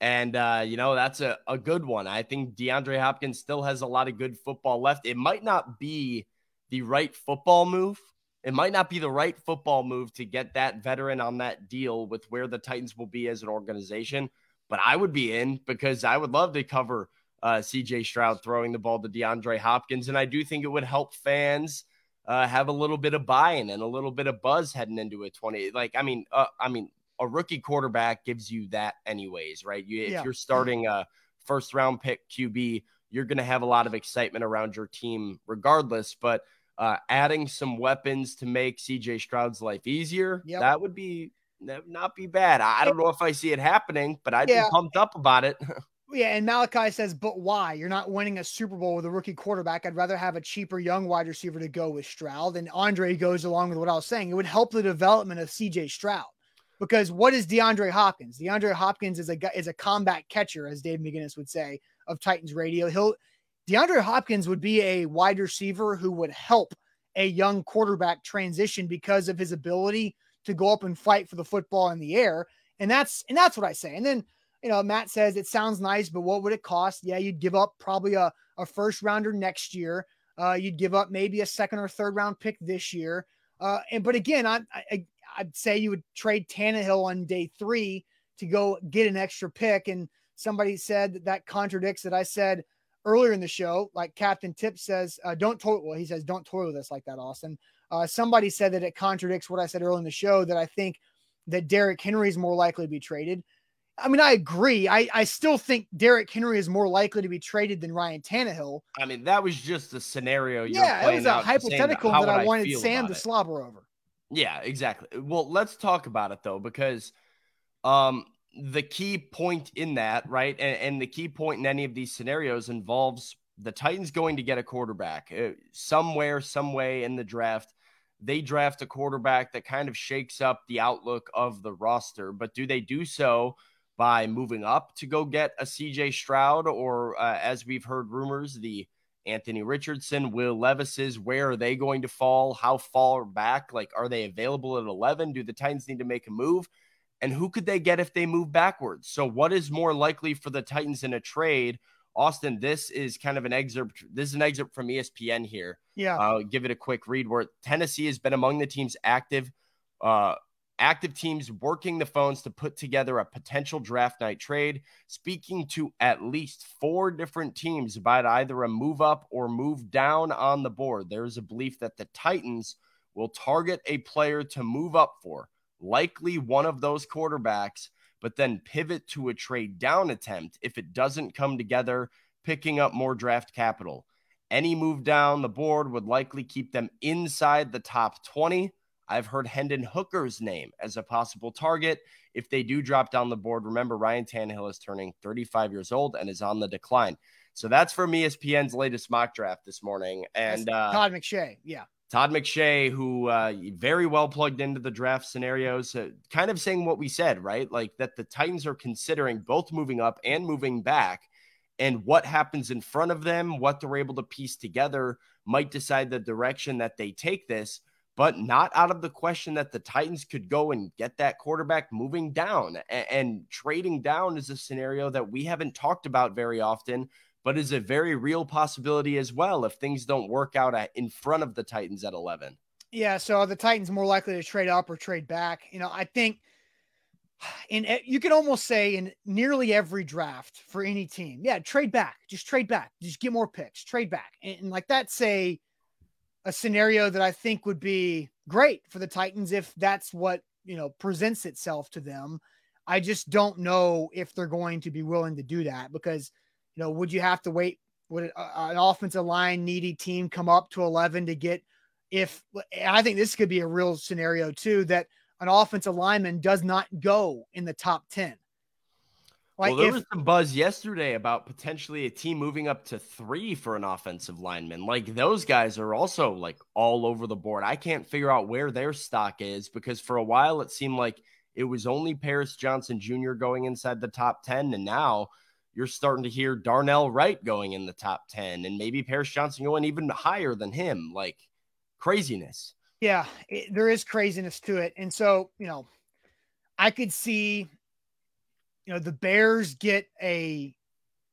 Speaker 2: And uh, you know, that's a, a good one. I think DeAndre Hopkins still has a lot of good football left. It might not be the right football move. It might not be the right football move to get that veteran on that deal with where the Titans will be as an organization, but I would be in because I would love to cover uh, CJ Stroud throwing the ball to DeAndre Hopkins. And I do think it would help fans uh, have a little bit of buy-in and a little bit of buzz heading into a 20. Like, I mean, uh, I mean, a rookie quarterback gives you that anyways, right? You, if yeah. you're starting a first round pick QB, you're going to have a lot of excitement around your team regardless. But uh, adding some weapons to make CJ Stroud's life easier, yep. that would be that would not be bad. I don't know if I see it happening, but I'd yeah. be pumped up about it. <laughs>
Speaker 1: Yeah, and Malachi says, but why? You're not winning a Super Bowl with a rookie quarterback. I'd rather have a cheaper young wide receiver to go with Stroud. And Andre goes along with what I was saying. It would help the development of CJ Stroud. Because what is DeAndre Hopkins? DeAndre Hopkins is a is a combat catcher, as Dave McGinnis would say of Titans radio. He'll DeAndre Hopkins would be a wide receiver who would help a young quarterback transition because of his ability to go up and fight for the football in the air. And that's and that's what I say. And then you know, Matt says it sounds nice, but what would it cost? Yeah, you'd give up probably a, a first rounder next year. Uh, you'd give up maybe a second or third round pick this year. Uh, and but again, I, I I'd say you would trade Tannehill on day three to go get an extra pick. And somebody said that, that contradicts that I said earlier in the show. Like Captain Tip says, uh, don't toy. Well, he says don't toy with us like that, Austin. Uh, somebody said that it contradicts what I said earlier in the show that I think that Derrick Henry is more likely to be traded. I mean, I agree. I, I still think Derrick Henry is more likely to be traded than Ryan Tannehill.
Speaker 2: I mean, that was just a scenario.
Speaker 1: yeah, it was a hypothetical that I wanted Sam to slobber over.
Speaker 2: Yeah, exactly. Well, let's talk about it though, because um, the key point in that, right, and, and, the key point in any of these scenarios involves the Titans going to get a quarterback uh, somewhere, some way in the draft. They draft a quarterback that kind of shakes up the outlook of the roster, but do they do so? by moving up to go get a CJ Stroud, or uh, as we've heard rumors, the Anthony Richardson, Will Levis's, where are they going to fall? How far back? Like, are they available at 11? Do the Titans need to make a move? And who could they get if they move backwards? So, what is more likely for the Titans in a trade? Austin, this is kind of an excerpt. This is an excerpt from ESPN here.
Speaker 1: Yeah.
Speaker 2: I'll give it a quick read where Tennessee has been among the teams active uh, active teams working the phones to put together a potential draft night trade, speaking to at least four different teams about either a move up or move down on the board. There is a belief that the Titans will target a player to move up for, likely one of those quarterbacks, but then pivot to a trade down attempt if it doesn't come together, picking up more draft capital. Any move down the board would likely keep them inside the top 20 I've heard Hendon Hooker's name as a possible target if they do drop down the board. Remember, Ryan Tannehill is turning 35 years old and is on the decline. So that's from ESPN's latest mock draft this morning. And uh,
Speaker 1: Todd McShay, yeah.
Speaker 2: Todd McShay, who uh, very well plugged into the draft scenarios, uh, kind of saying what we said, right? Like that the Titans are considering both moving up and moving back. And what happens in front of them, what they're able to piece together, might decide the direction that they take this but not out of the question that the Titans could go and get that quarterback moving down. And, and, trading down is a scenario that we haven't talked about very often, but is a very real possibility as well if things don't work out at, in front of the Titans at 11.
Speaker 1: Yeah. So are the Titans more likely to trade up or trade back. You know, I think. In you can almost say in nearly every draft for any team, yeah, trade back, just trade back, just get more picks, trade back, and, and like that's a a scenario that I think would be great for the Titans if that's what, you know, presents itself to them. I just don't know if they're going to be willing to do that because, you know, would you have to wait? Would an offensive line needy team come up to 11 to get if I think this could be a real scenario too that an offensive lineman does not go in the top 10
Speaker 2: like well, there if, was some buzz yesterday about potentially a team moving up to three for an offensive lineman. Like those guys are also like all over the board. I can't figure out where their stock is because for a while it seemed like it was only Paris Johnson Jr. going inside the top 10. And now you're starting to hear Darnell Wright going in the top 10 and maybe Paris Johnson going even higher than him. Like craziness.
Speaker 1: Yeah, it, there is craziness to it. And so, you know, I could see you know, the Bears get a,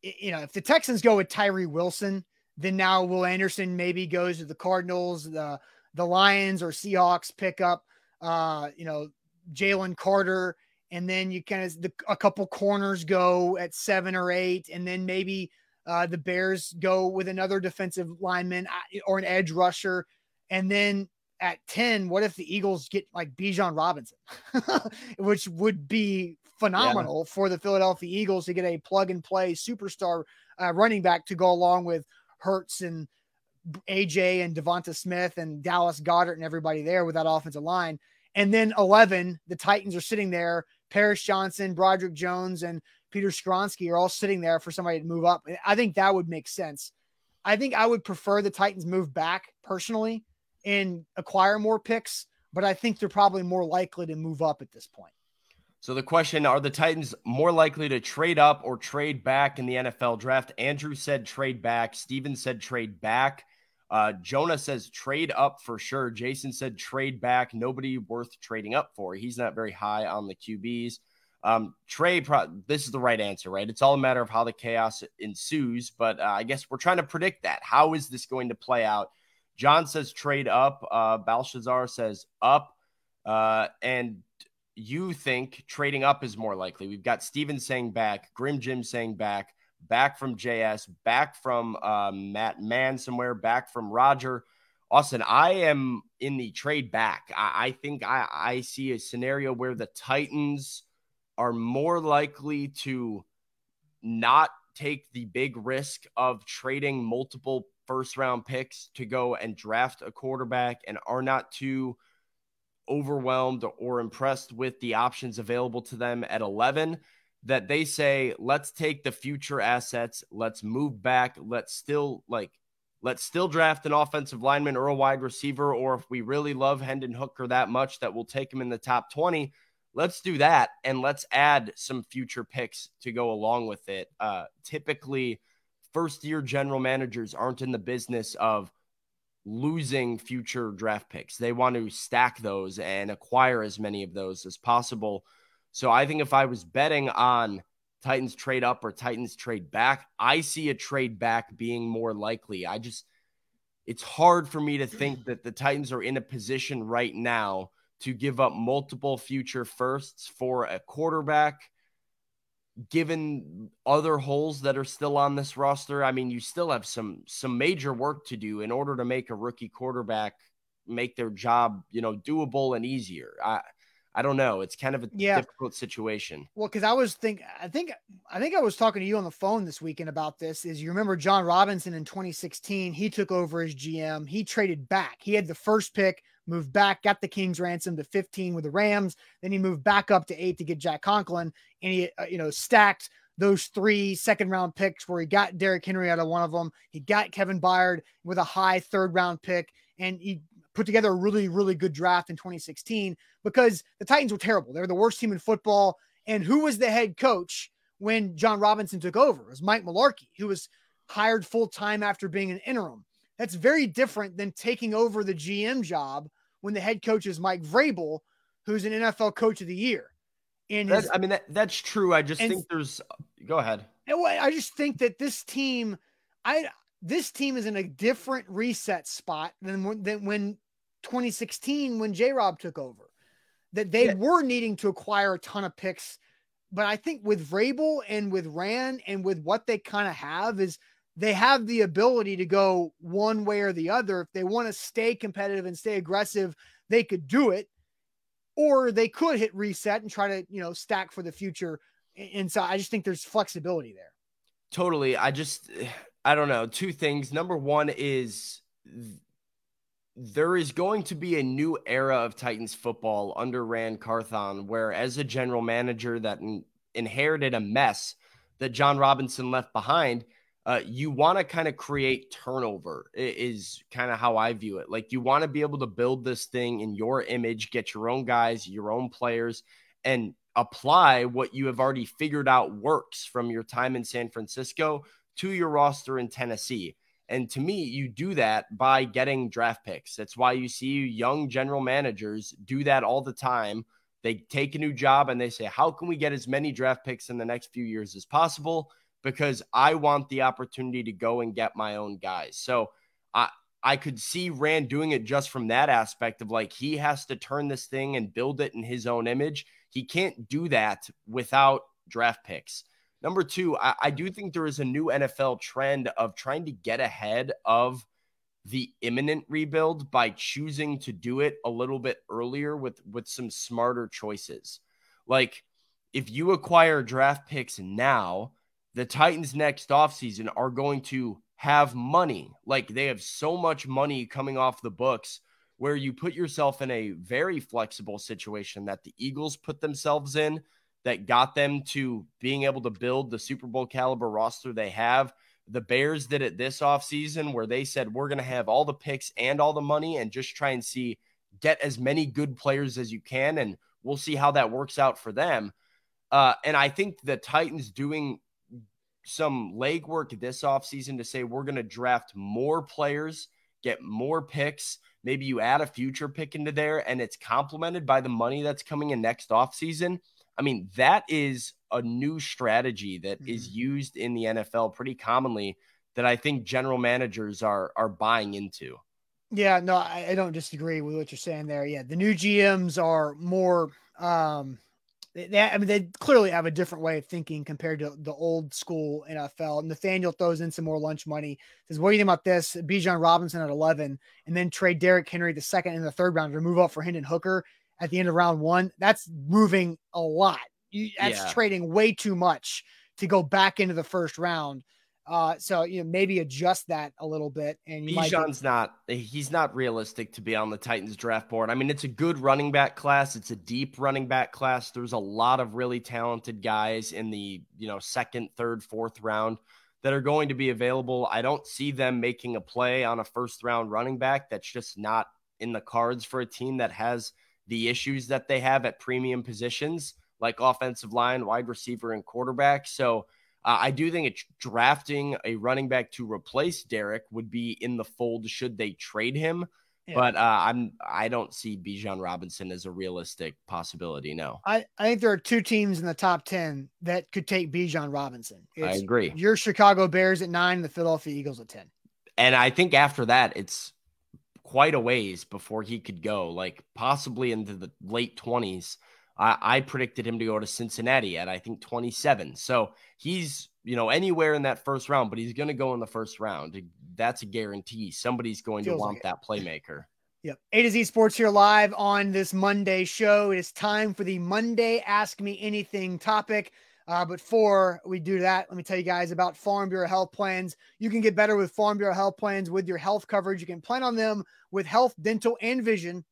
Speaker 1: you know, if the Texans go with Tyree Wilson, then now Will Anderson maybe goes to the Cardinals, the the Lions or Seahawks pick up, uh, you know, Jalen Carter, and then you kind of the, a couple corners go at seven or eight, and then maybe Uh, the Bears go with another defensive lineman uh, or an edge rusher. And then at 10, what if the Eagles get like Bijan Robinson, <laughs> which would be phenomenal yeah. for the Philadelphia Eagles to get a plug and play superstar uh, running back to go along with Hurts and AJ and DeVonta Smith and Dallas Goedert and everybody there with that offensive line. And then 11, the Titans are sitting there. Paris Johnson, Broderick Jones, and Peter Skoronski are all sitting there for somebody to move up. I think that would make sense. I think I would prefer the Titans move back personally and acquire more picks, but I think they're probably more likely to move up at this point.
Speaker 2: So the question are the Titans more likely to trade up or trade back in the NFL draft? Andrew said trade back. Steven said trade back. Uh, Jonah says trade up for sure. Jason said trade back. Nobody worth trading up for. He's not very high on the QBs. Um, Trey, pro- this is the right answer, right? It's all a matter of how the chaos ensues. But uh, I guess we're trying to predict that. How is this going to play out? John says trade up. Uh, Balshazar says up. Uh, and you think trading up is more likely. We've got Steven saying back, Grim Jim saying back, back from JS, back from uh, Matt Mann somewhere, back from Roger. Austin, I am in the trade back. I, I think I, I see a scenario where the Titans are more likely to not take the big risk of trading multiple first round picks to go and draft a quarterback and are not too overwhelmed or impressed with the options available to them at 11 that they say let's take the future assets let's move back let's still like let's still draft an offensive lineman or a wide receiver or if we really love Hendon Hooker that much that we'll take him in the top 20 let's do that and let's add some future picks to go along with it uh typically first year general managers aren't in the business of losing future draft picks. They want to stack those and acquire as many of those as possible. So I think if I was betting on Titans trade up or Titans trade back, I see a trade back being more likely. I just, it's hard for me to think that the Titans are in a position right now to give up multiple future firsts for a quarterback given other holes that are still on this roster, I mean, you still have some some major work to do in order to make a rookie quarterback make their job, you know, doable and easier. I I don't know. It's kind of a yeah. difficult situation.
Speaker 1: Well, because I was think I think I think I was talking to you on the phone this weekend about this. Is you remember Jon Robinson in 2016? He took over as GM. He traded back. He had the first pick moved back, got the Kings ransom to 15 with the Rams. Then he moved back up to eight to get Jack Conklin, and he, uh, you know, stacked those three second round picks where he got Derrick Henry out of one of them. He got Kevin Byard with a high third round pick, and he put together a really, really good draft in 2016 because the Titans were terrible. They were the worst team in football. And who was the head coach when Jon Robinson took over? It was Mike Mularkey, who was hired full time after being an interim. That's very different than taking over the GM job when the head coach is Mike Vrabel, who's an NFL Coach of the Year.
Speaker 2: And his, I mean that, that's true. I just and, think there's. Go ahead.
Speaker 1: I just think that this team, I this team is in a different reset spot than than when 2016 when J Rob took over. That they yeah. were needing to acquire a ton of picks, but I think with Vrabel and with Ran and with what they kind of have is they have the ability to go one way or the other. If they want to stay competitive and stay aggressive, they could do it. Or they could hit reset and try to, you know, stack for the future. And so I just think there's flexibility there.
Speaker 2: Totally. I just, I don't know. Two things. Number one is there is going to be a new era of Titans football under Ran Carthon, where as a general manager that inherited a mess that Jon Robinson left behind – uh, you want to kind of create turnover is kind of how I view it. Like you want to be able to build this thing in your image, get your own guys, your own players, and apply what you have already figured out works from your time in San Francisco to your roster in Tennessee. And to me, you do that by getting draft picks. That's why you see young general managers do that all the time. They take a new job and they say, How can we get as many draft picks in the next few years as possible? because I want the opportunity to go and get my own guys. So I I could see Ran doing it just from that aspect of like he has to turn this thing and build it in his own image. He can't do that without draft picks. Number two, I, I do think there is a new NFL trend of trying to get ahead of the imminent rebuild by choosing to do it a little bit earlier with with some smarter choices. Like if you acquire draft picks now, the Titans next offseason are going to have money. Like they have so much money coming off the books where you put yourself in a very flexible situation that the Eagles put themselves in that got them to being able to build the Super Bowl caliber roster they have. The Bears did it this offseason where they said, we're going to have all the picks and all the money and just try and see, get as many good players as you can. And we'll see how that works out for them. Uh, and I think the Titans doing some legwork this offseason to say, we're going to draft more players, get more picks. Maybe you add a future pick into there and it's complemented by the money that's coming in next offseason. I mean, that is a new strategy that mm-hmm. is used in the NFL pretty commonly that I think general managers are are buying into.
Speaker 1: Yeah, no, I, I don't disagree with what you're saying there. Yeah, the new GMs are more um they, I mean, they clearly have a different way of thinking compared to the old school NFL. Nathaniel throws in some more lunch money. Says, "What do you think about this? Bijan Robinson at 11, and then trade Derrick Henry the second and the third round to move up for Hendon Hooker at the end of round one, that's moving a lot. You, that's yeah. trading way too much to go back into the first round. Uh, so you know maybe adjust that a little bit. And
Speaker 2: Bijan's not he's not realistic to be on the Titans draft board. I mean, it's a good running back class. It's a deep running back class. There's a lot of really talented guys in the you know second, third, fourth round that are going to be available. I don't see them making a play on a first round running back. That's just not in the cards for a team that has the issues that they have at premium positions like offensive line, wide receiver, and quarterback. So uh, I do think it's drafting a running back to replace Derrick would be in the fold should they trade him. Yeah. But uh, I'm I don't see Bijan Robinson as a realistic possibility. No,
Speaker 1: I, I think there are two teams in the top ten that could take Bijan Robinson.
Speaker 2: It's I agree.
Speaker 1: Your Chicago Bears at nine, the Philadelphia Eagles at ten.
Speaker 2: And I think after that, it's quite a ways before he could go, like possibly into the late 20s. I, I predicted him to go to Cincinnati at I think 27. So he's, you know, anywhere in that first round, but he's going to go in the first round. That's a guarantee. Somebody's going Feels to want like that playmaker.
Speaker 1: Yep. A to Z Sports here live on this Monday show. It is time for the Monday Ask Me Anything topic. Uh, but before we do that, let me tell you guys about Farm Bureau Health Plans. You can get better with Farm Bureau Health Plans with your health coverage. You can plan on them with health, dental, and vision,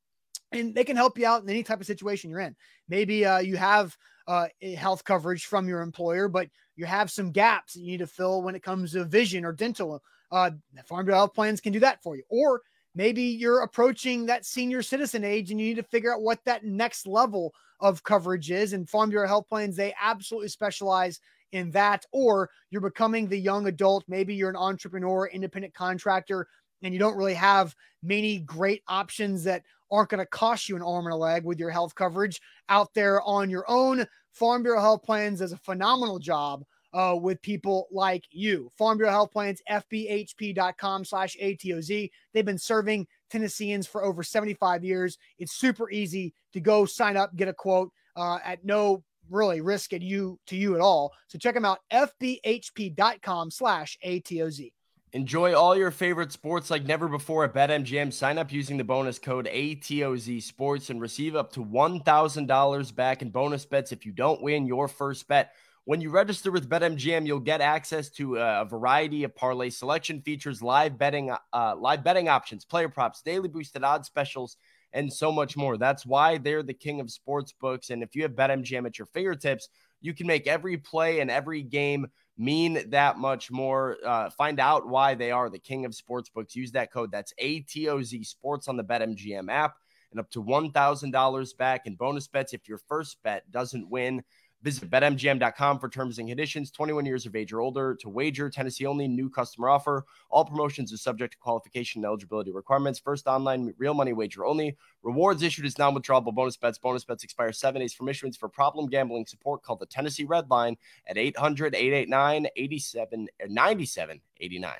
Speaker 1: and they can help you out in any type of situation you're in. Maybe uh, you have uh, health coverage from your employer, but you have some gaps that you need to fill when it comes to vision or dental. Uh, Farm Bureau Health Plans can do that for you. Or maybe you're approaching that senior citizen age and you need to figure out what that next level of coverage is. And Farm Bureau Health Plans, they absolutely specialize in that. Or you're becoming the young adult. Maybe you're an entrepreneur, independent contractor, and you don't really have many great options that aren't going to cost you an arm and a leg with your health coverage out there on your own. Farm Bureau Health Plans does a phenomenal job uh, with people like you. Farm Bureau Health Plans, fbhp.com slash ATOZ. They've been serving Tennesseans for over 75 years. It's super easy to go sign up, get a quote uh, at no really risk at you to you at all. So check them out, fbhp.com slash ATOZ.
Speaker 2: Enjoy all your favorite sports like never before at BetMGM. Sign up using the bonus code ATOZ Sports and receive up to $1,000 back in bonus bets if you don't win your first bet. When you register with BetMGM, you'll get access to a variety of parlay selection features, live betting, uh, live betting options, player props, daily boosted odds specials, and so much more. That's why they're the king of sports books. And if you have BetMGM at your fingertips, you can make every play and every game mean that much more. Uh, find out why they are the king of sports books. Use that code. That's ATOZ Sports on the BetMGM app, and up to one thousand dollars back in bonus bets if your first bet doesn't win. Visit betmgm.com for terms and conditions. 21 years of age or older to wager. Tennessee only. New customer offer. All promotions are subject to qualification and eligibility requirements. First online real money wager only. Rewards issued as non-withdrawable bonus bets. Bonus bets expire seven days from issuance. For problem gambling support, call the Tennessee Red Line at 800-889-87-97-89.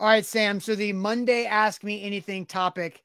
Speaker 1: All right, Sam. So the Monday Ask Me Anything topic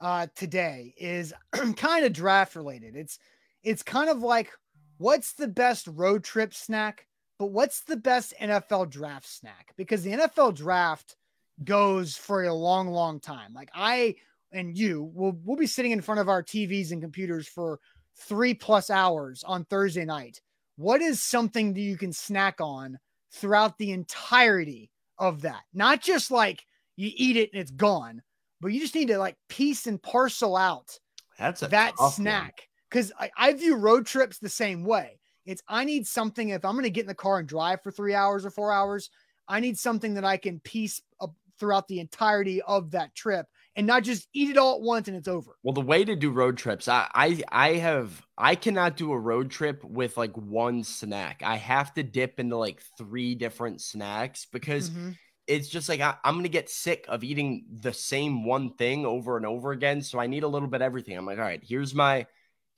Speaker 1: uh, today is <clears throat> kind of draft related. It's it's kind of like – what's the best road trip snack but what's the best NFL draft snack? Because the NFL draft goes for a long, long time. Like I and you will we'll be sitting in front of our TVs and computers for three plus hours on Thursday night. What is something that you can snack on throughout the entirety of that? Not just like you eat it and it's gone, but you just need to like piece and parcel out
Speaker 2: That's a
Speaker 1: that snack. Because I, I view road trips the same way. It's I need something if I'm going to get in the car and drive for three hours or four hours, I need something that I can piece up throughout the entirety of that trip and not just eat it all at once and it's over.
Speaker 2: Well, the way to do road trips, I, I I have I cannot do a road trip with like one snack. I have to dip into like three different snacks because
Speaker 1: Mhm.
Speaker 2: it's just like I, I'm gonna get sick of eating the same one thing over and over again. So I need a little bit of everything. I'm like, all right, here's my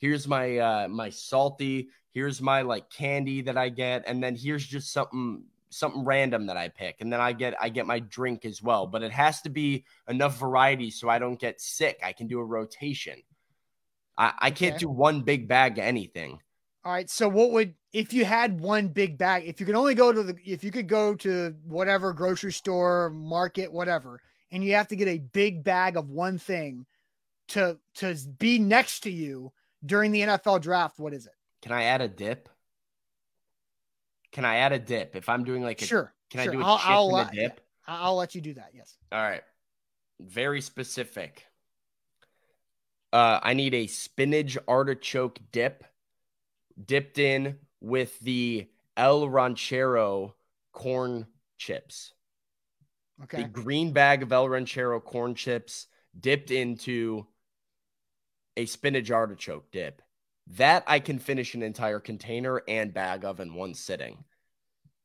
Speaker 2: here's my uh my salty, here's my like candy that I get, and then here's just something something random that I pick, and then I get I get my drink as well. But it has to be enough variety so I don't get sick. I can do a rotation. I, I can't
Speaker 1: Okay.
Speaker 2: do one big bag of anything.
Speaker 1: All right. So what would if you had one big bag, if you could only go to the if you could go to whatever grocery store, market, whatever, and you have to get a big bag of one thing to to be next to you during the NFL draft, what is it?
Speaker 2: Can I add a dip? Can I add a dip if I'm doing like a
Speaker 1: Sure.
Speaker 2: Can I do a
Speaker 1: I'll,
Speaker 2: chip
Speaker 1: I'll,
Speaker 2: and
Speaker 1: uh,
Speaker 2: a dip?
Speaker 1: I- I'll let you do that. Yes.
Speaker 2: All right. Very specific. Uh, I need a spinach artichoke dip dipped in with the El Ranchero corn chips.
Speaker 1: Okay.
Speaker 2: A green bag of El Ranchero corn chips dipped into a spinach artichoke dip. That I can finish an entire container and bag of in one sitting.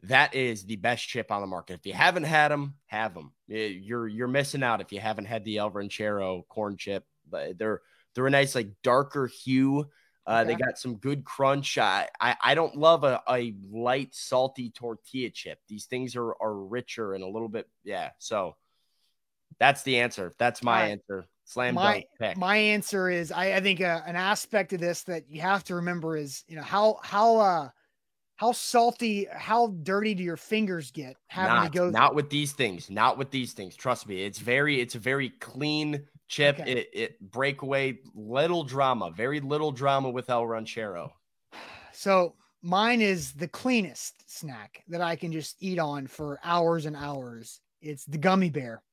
Speaker 2: That is the best chip on the market. If you haven't had them, have them. You're you're missing out if you haven't had the El Ranchero corn chip. But they're they're a nice like darker hue. Uh, They got some good crunch. I, I I don't love a, a light salty tortilla chip. These things are are richer and a little bit yeah. So that's the answer. That's my
Speaker 1: right.
Speaker 2: answer. Slam
Speaker 1: my
Speaker 2: dunk
Speaker 1: my answer is I, I think uh, an aspect of this that you have to remember is you know how how uh how salty how dirty do your fingers get having
Speaker 2: not,
Speaker 1: to go
Speaker 2: not with these things. Not with these things. Trust me. It's very it's a very clean chip.
Speaker 1: Okay.
Speaker 2: It it breakaway little drama. Very little drama with El Ranchero.
Speaker 1: So mine is the cleanest snack that I can just eat on for hours and hours. It's the gummy bear.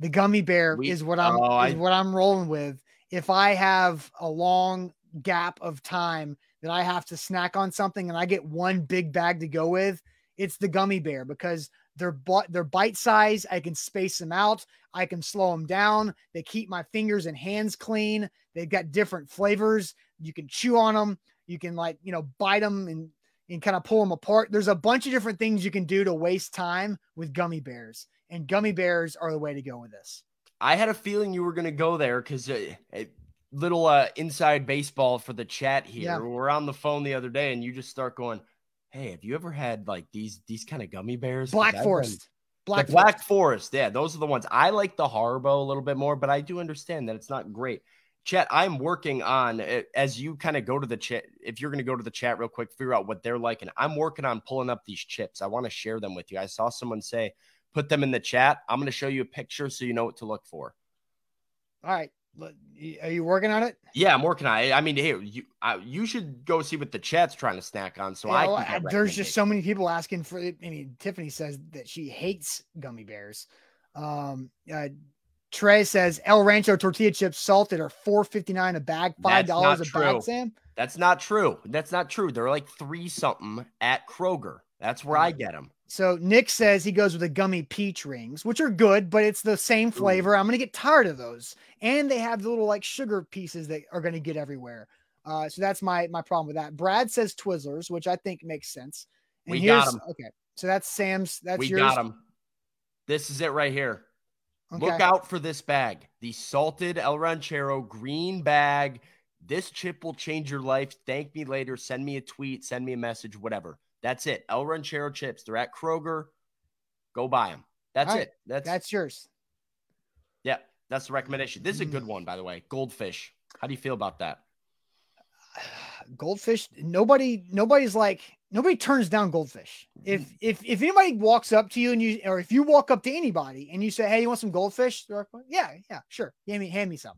Speaker 1: The gummy bear
Speaker 2: We-
Speaker 1: is what I'm
Speaker 2: oh, I-
Speaker 1: is what I'm rolling with. If I have a long gap of time that I have to snack on something and I get one big bag to go with, it's the gummy bear because they're bu- they're bite size. I can space them out. I can slow them down. They keep my fingers and hands clean. They've got different flavors. You can chew on them. You can like you know bite them and and kind of pull them apart. There's a bunch of different things you can do to waste time with gummy bears, and gummy bears are the way to go with this.
Speaker 2: I had a feeling you were going to go there because uh, a little uh, inside baseball for the chat here.
Speaker 1: Yeah.
Speaker 2: We We're on the phone the other day, and you just start going, "Hey, have you ever had like these these kind of gummy bears?"
Speaker 1: Black Forest, Black
Speaker 2: the Black
Speaker 1: Forest.
Speaker 2: Forest. Yeah, those are the ones. I like the Haribo a little bit more, but I do understand that it's not great. Chat, I'm working on uh, as you kind of go to the chat. If you're going to go to the chat real quick, figure out what they're like, and I'm working on pulling up these chips. I want to share them with you. I saw someone say, "Put them in the chat." I'm going to show you a picture so you know what to look for.
Speaker 1: All right, are you working on it?
Speaker 2: Yeah, I'm working on it. I mean, hey, you I, you should go see what the chat's trying to snack on. So I can
Speaker 1: I- there's just so many people asking for it. I mean, Tiffany says that she hates gummy bears. Um, uh, Trey says El Rancho tortilla chips salted are four fifty nine a bag, five dollars a bag. Sam,
Speaker 2: That's not true. That's not true. They're like three something at Kroger. That's where I get them.
Speaker 1: So Nick says he goes with the gummy peach rings, which are good, but it's the same flavor. I'm gonna get tired of those, and they have the little like sugar pieces that are gonna get everywhere. Uh, so that's my my problem with that. Brad says Twizzlers, which I think makes sense. And
Speaker 2: We got
Speaker 1: here's
Speaker 2: 'em.
Speaker 1: okay. So that's Sam's. That's
Speaker 2: we
Speaker 1: yours.
Speaker 2: got them. This is it right here.
Speaker 1: Okay.
Speaker 2: Look out for this bag. The salted El Ranchero green bag. This chip will change your life. Thank me later. Send me a tweet, send me a message, whatever. That's it. El Ranchero chips. They're at Kroger. Go buy them. That's
Speaker 1: right.
Speaker 2: it. That's,
Speaker 1: That's yours.
Speaker 2: yeah. That's the recommendation. This is a
Speaker 1: Mm.
Speaker 2: good one, by the way. Goldfish. How do you feel about that? <sighs>
Speaker 1: Goldfish. Nobody. Nobody's like nobody turns down goldfish. If if if anybody walks up to you and you or if you walk up to anybody and you say, "Hey, you want some goldfish?" Like, "Yeah, yeah, sure. Hand me hand me some."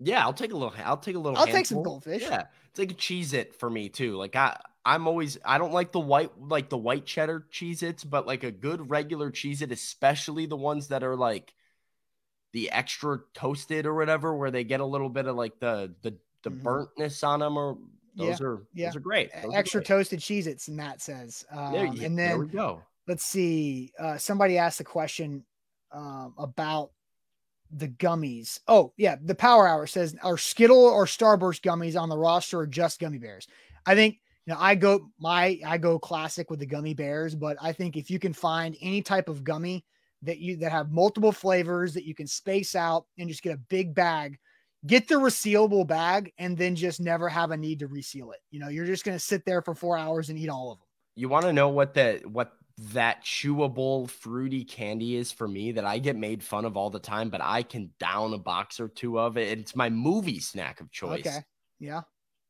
Speaker 2: Yeah, I'll take a little. I'll take a little.
Speaker 1: I'll
Speaker 2: handful.
Speaker 1: take some goldfish.
Speaker 2: Yeah, it's like a Cheez-It for me too. Like I, I'm always. I don't like the white, like the white cheddar Cheez-Its, but like a good regular Cheez-It, especially the ones that are like the extra toasted or whatever, where they get a little bit of like the the the
Speaker 1: Mhm.
Speaker 2: burntness on them, or those
Speaker 1: Yeah,
Speaker 2: are
Speaker 1: yeah.
Speaker 2: those are great. Those are
Speaker 1: Extra
Speaker 2: great.
Speaker 1: toasted Cheez-Its, and that says. Um,
Speaker 2: There, you,
Speaker 1: and
Speaker 2: there
Speaker 1: then
Speaker 2: we go.
Speaker 1: let's see. Uh, somebody asked a question um, about the gummies. Oh, yeah. The Power Hour says, are Skittle or Starburst gummies on the roster or just gummy bears? I think, you know, I go my I go classic with the gummy bears, but I think if you can find any type of gummy that you that have multiple flavors that you can space out and just get a big bag, get the resealable bag and then just never have a need to reseal it. You know, you're just gonna sit there for four hours and eat all of them.
Speaker 2: You want to know what the what that chewable fruity candy is for me that I get made fun of all the time, but I can down a box or two of it. It's my movie snack of choice.
Speaker 1: Okay. Yeah.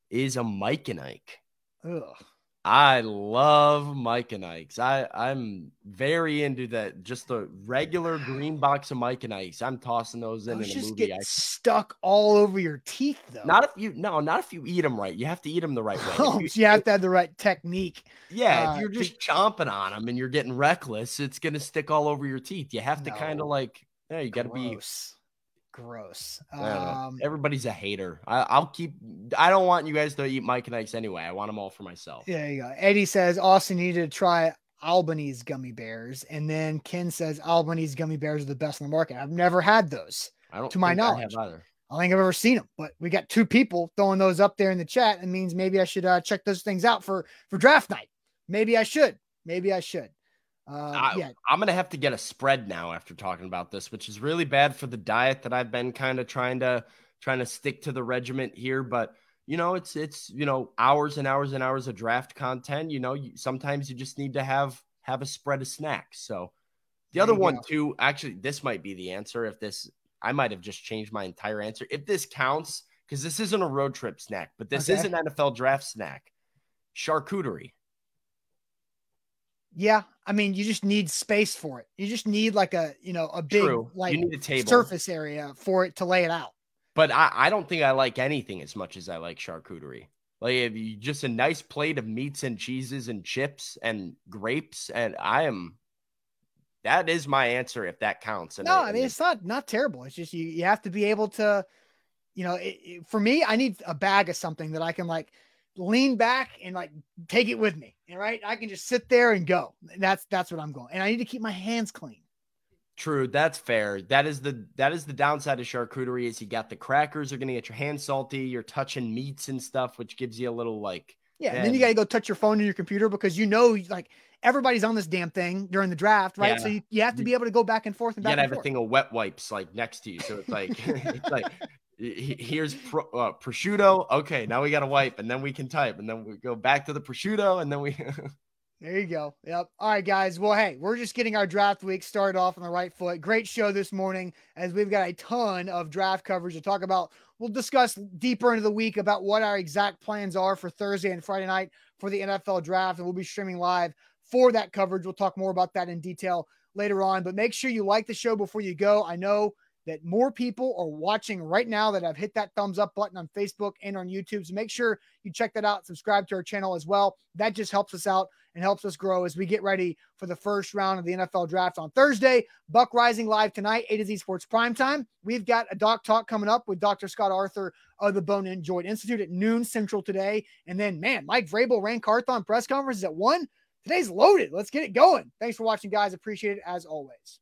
Speaker 2: Is a Mike and Ike.
Speaker 1: Ugh.
Speaker 2: I love Mike and Ike's. I I'm very into that. Just the regular green box of Mike and Ike's. I'm tossing those in
Speaker 1: Those
Speaker 2: in a
Speaker 1: just get stuck all over your teeth, though.
Speaker 2: not if you no, not if you eat them right. You have to eat them the right way.
Speaker 1: Oh, <laughs>
Speaker 2: you-
Speaker 1: you have to have the right technique.
Speaker 2: Yeah,
Speaker 1: Uh,
Speaker 2: if you're
Speaker 1: to-
Speaker 2: just chomping on them and you're getting reckless, it's gonna stick all over your teeth. You have to kind of like, yeah, you got to be.
Speaker 1: Gross. Gross.
Speaker 2: I don't know.
Speaker 1: Um,
Speaker 2: Everybody's a hater. I, I'll keep. I don't want you guys to eat Mike and Ike's anyway. I want them all for myself.
Speaker 1: there you go. Eddie says Austin needed to try Albanese gummy bears, and then Ken says Albanese gummy bears are the best in the market. I've never had those.
Speaker 2: I don't.
Speaker 1: To my
Speaker 2: think I have
Speaker 1: knowledge.
Speaker 2: either.
Speaker 1: I don't think I've ever seen them, but we got two people throwing those up there in the chat. It means maybe I should uh, check those things out for for draft night. Maybe I should. Maybe I should. Uh,
Speaker 2: I-
Speaker 1: yeah,
Speaker 2: I'm gonna have to get a spread now after talking about this, which is really bad for the diet that I've been kind of trying to trying to stick to the regiment here. But you know, it's it's you know hours and hours and hours of draft content. You know, you, sometimes you just need to have have a spread of snacks. So the
Speaker 1: There
Speaker 2: other one
Speaker 1: go.
Speaker 2: too, actually, this might be the answer. If this, I might have just changed my entire answer. If this counts, because this isn't a road trip snack, but this is an NFL draft snack. Charcuterie.
Speaker 1: Yeah. I mean, you just need space for it. You just need like a you know a big
Speaker 2: True.
Speaker 1: like
Speaker 2: you need a table.
Speaker 1: surface area for it to lay it out.
Speaker 2: But I, I don't think I like anything as much as I like charcuterie. Like if you just a nice plate of meats and cheeses and chips and grapes, and I am that is my answer if that counts. And
Speaker 1: No,
Speaker 2: I-
Speaker 1: I mean it's not not terrible. It's just you you have to be able to, you know, it, it- for me, I need a bag of something that I can like lean back and like take it with me. All right, I can just sit there and go. That's that's what I'm going, and I need to keep my hands clean.
Speaker 2: True, that's fair. That is the that is the downside of charcuterie is you got the crackers are gonna get your hands salty. You're touching meats and stuff, which gives you a little like
Speaker 1: Yeah, and then you got to go touch your phone and your computer because you know, like everybody's on this damn thing during the draft, right? So you, you have to be able to go back and forth and
Speaker 2: you
Speaker 1: back
Speaker 2: gotta
Speaker 1: and
Speaker 2: have a thing of wet wipes like next to you. So it's like <laughs> it's like here's pro, uh, prosciutto. Okay, now we got to wipe, and then we can type, and then we go back to the prosciutto, and then we. <laughs>
Speaker 1: There you go. Yep. All right, guys. Well, hey, we're just getting our draft week started off on the right foot. Great show this morning as we've got a ton of draft coverage to talk about. We'll discuss deeper into the week about what our exact plans are for Thursday and Friday night for the NFL draft, and we'll be streaming live for that coverage. We'll talk more about that in detail later on. But make sure you like the show before you go. I know that more people are watching right now that have hit that thumbs up button on Facebook and on YouTube. So make sure you check that out. Subscribe to our channel as well. That just helps us out and helps us grow as we get ready for the first round of the NFL draft on Thursday. Buck Reising live tonight, A to Z Sports Primetime. We've got a doc talk coming up with Dr. Scott Arthur of the Bone and Joint Institute at noon central today. And then, man, Mike Vrabel, Ran Carthon press conference is at one. Today's loaded. Let's get it going. Thanks for watching, guys. Appreciate it as always.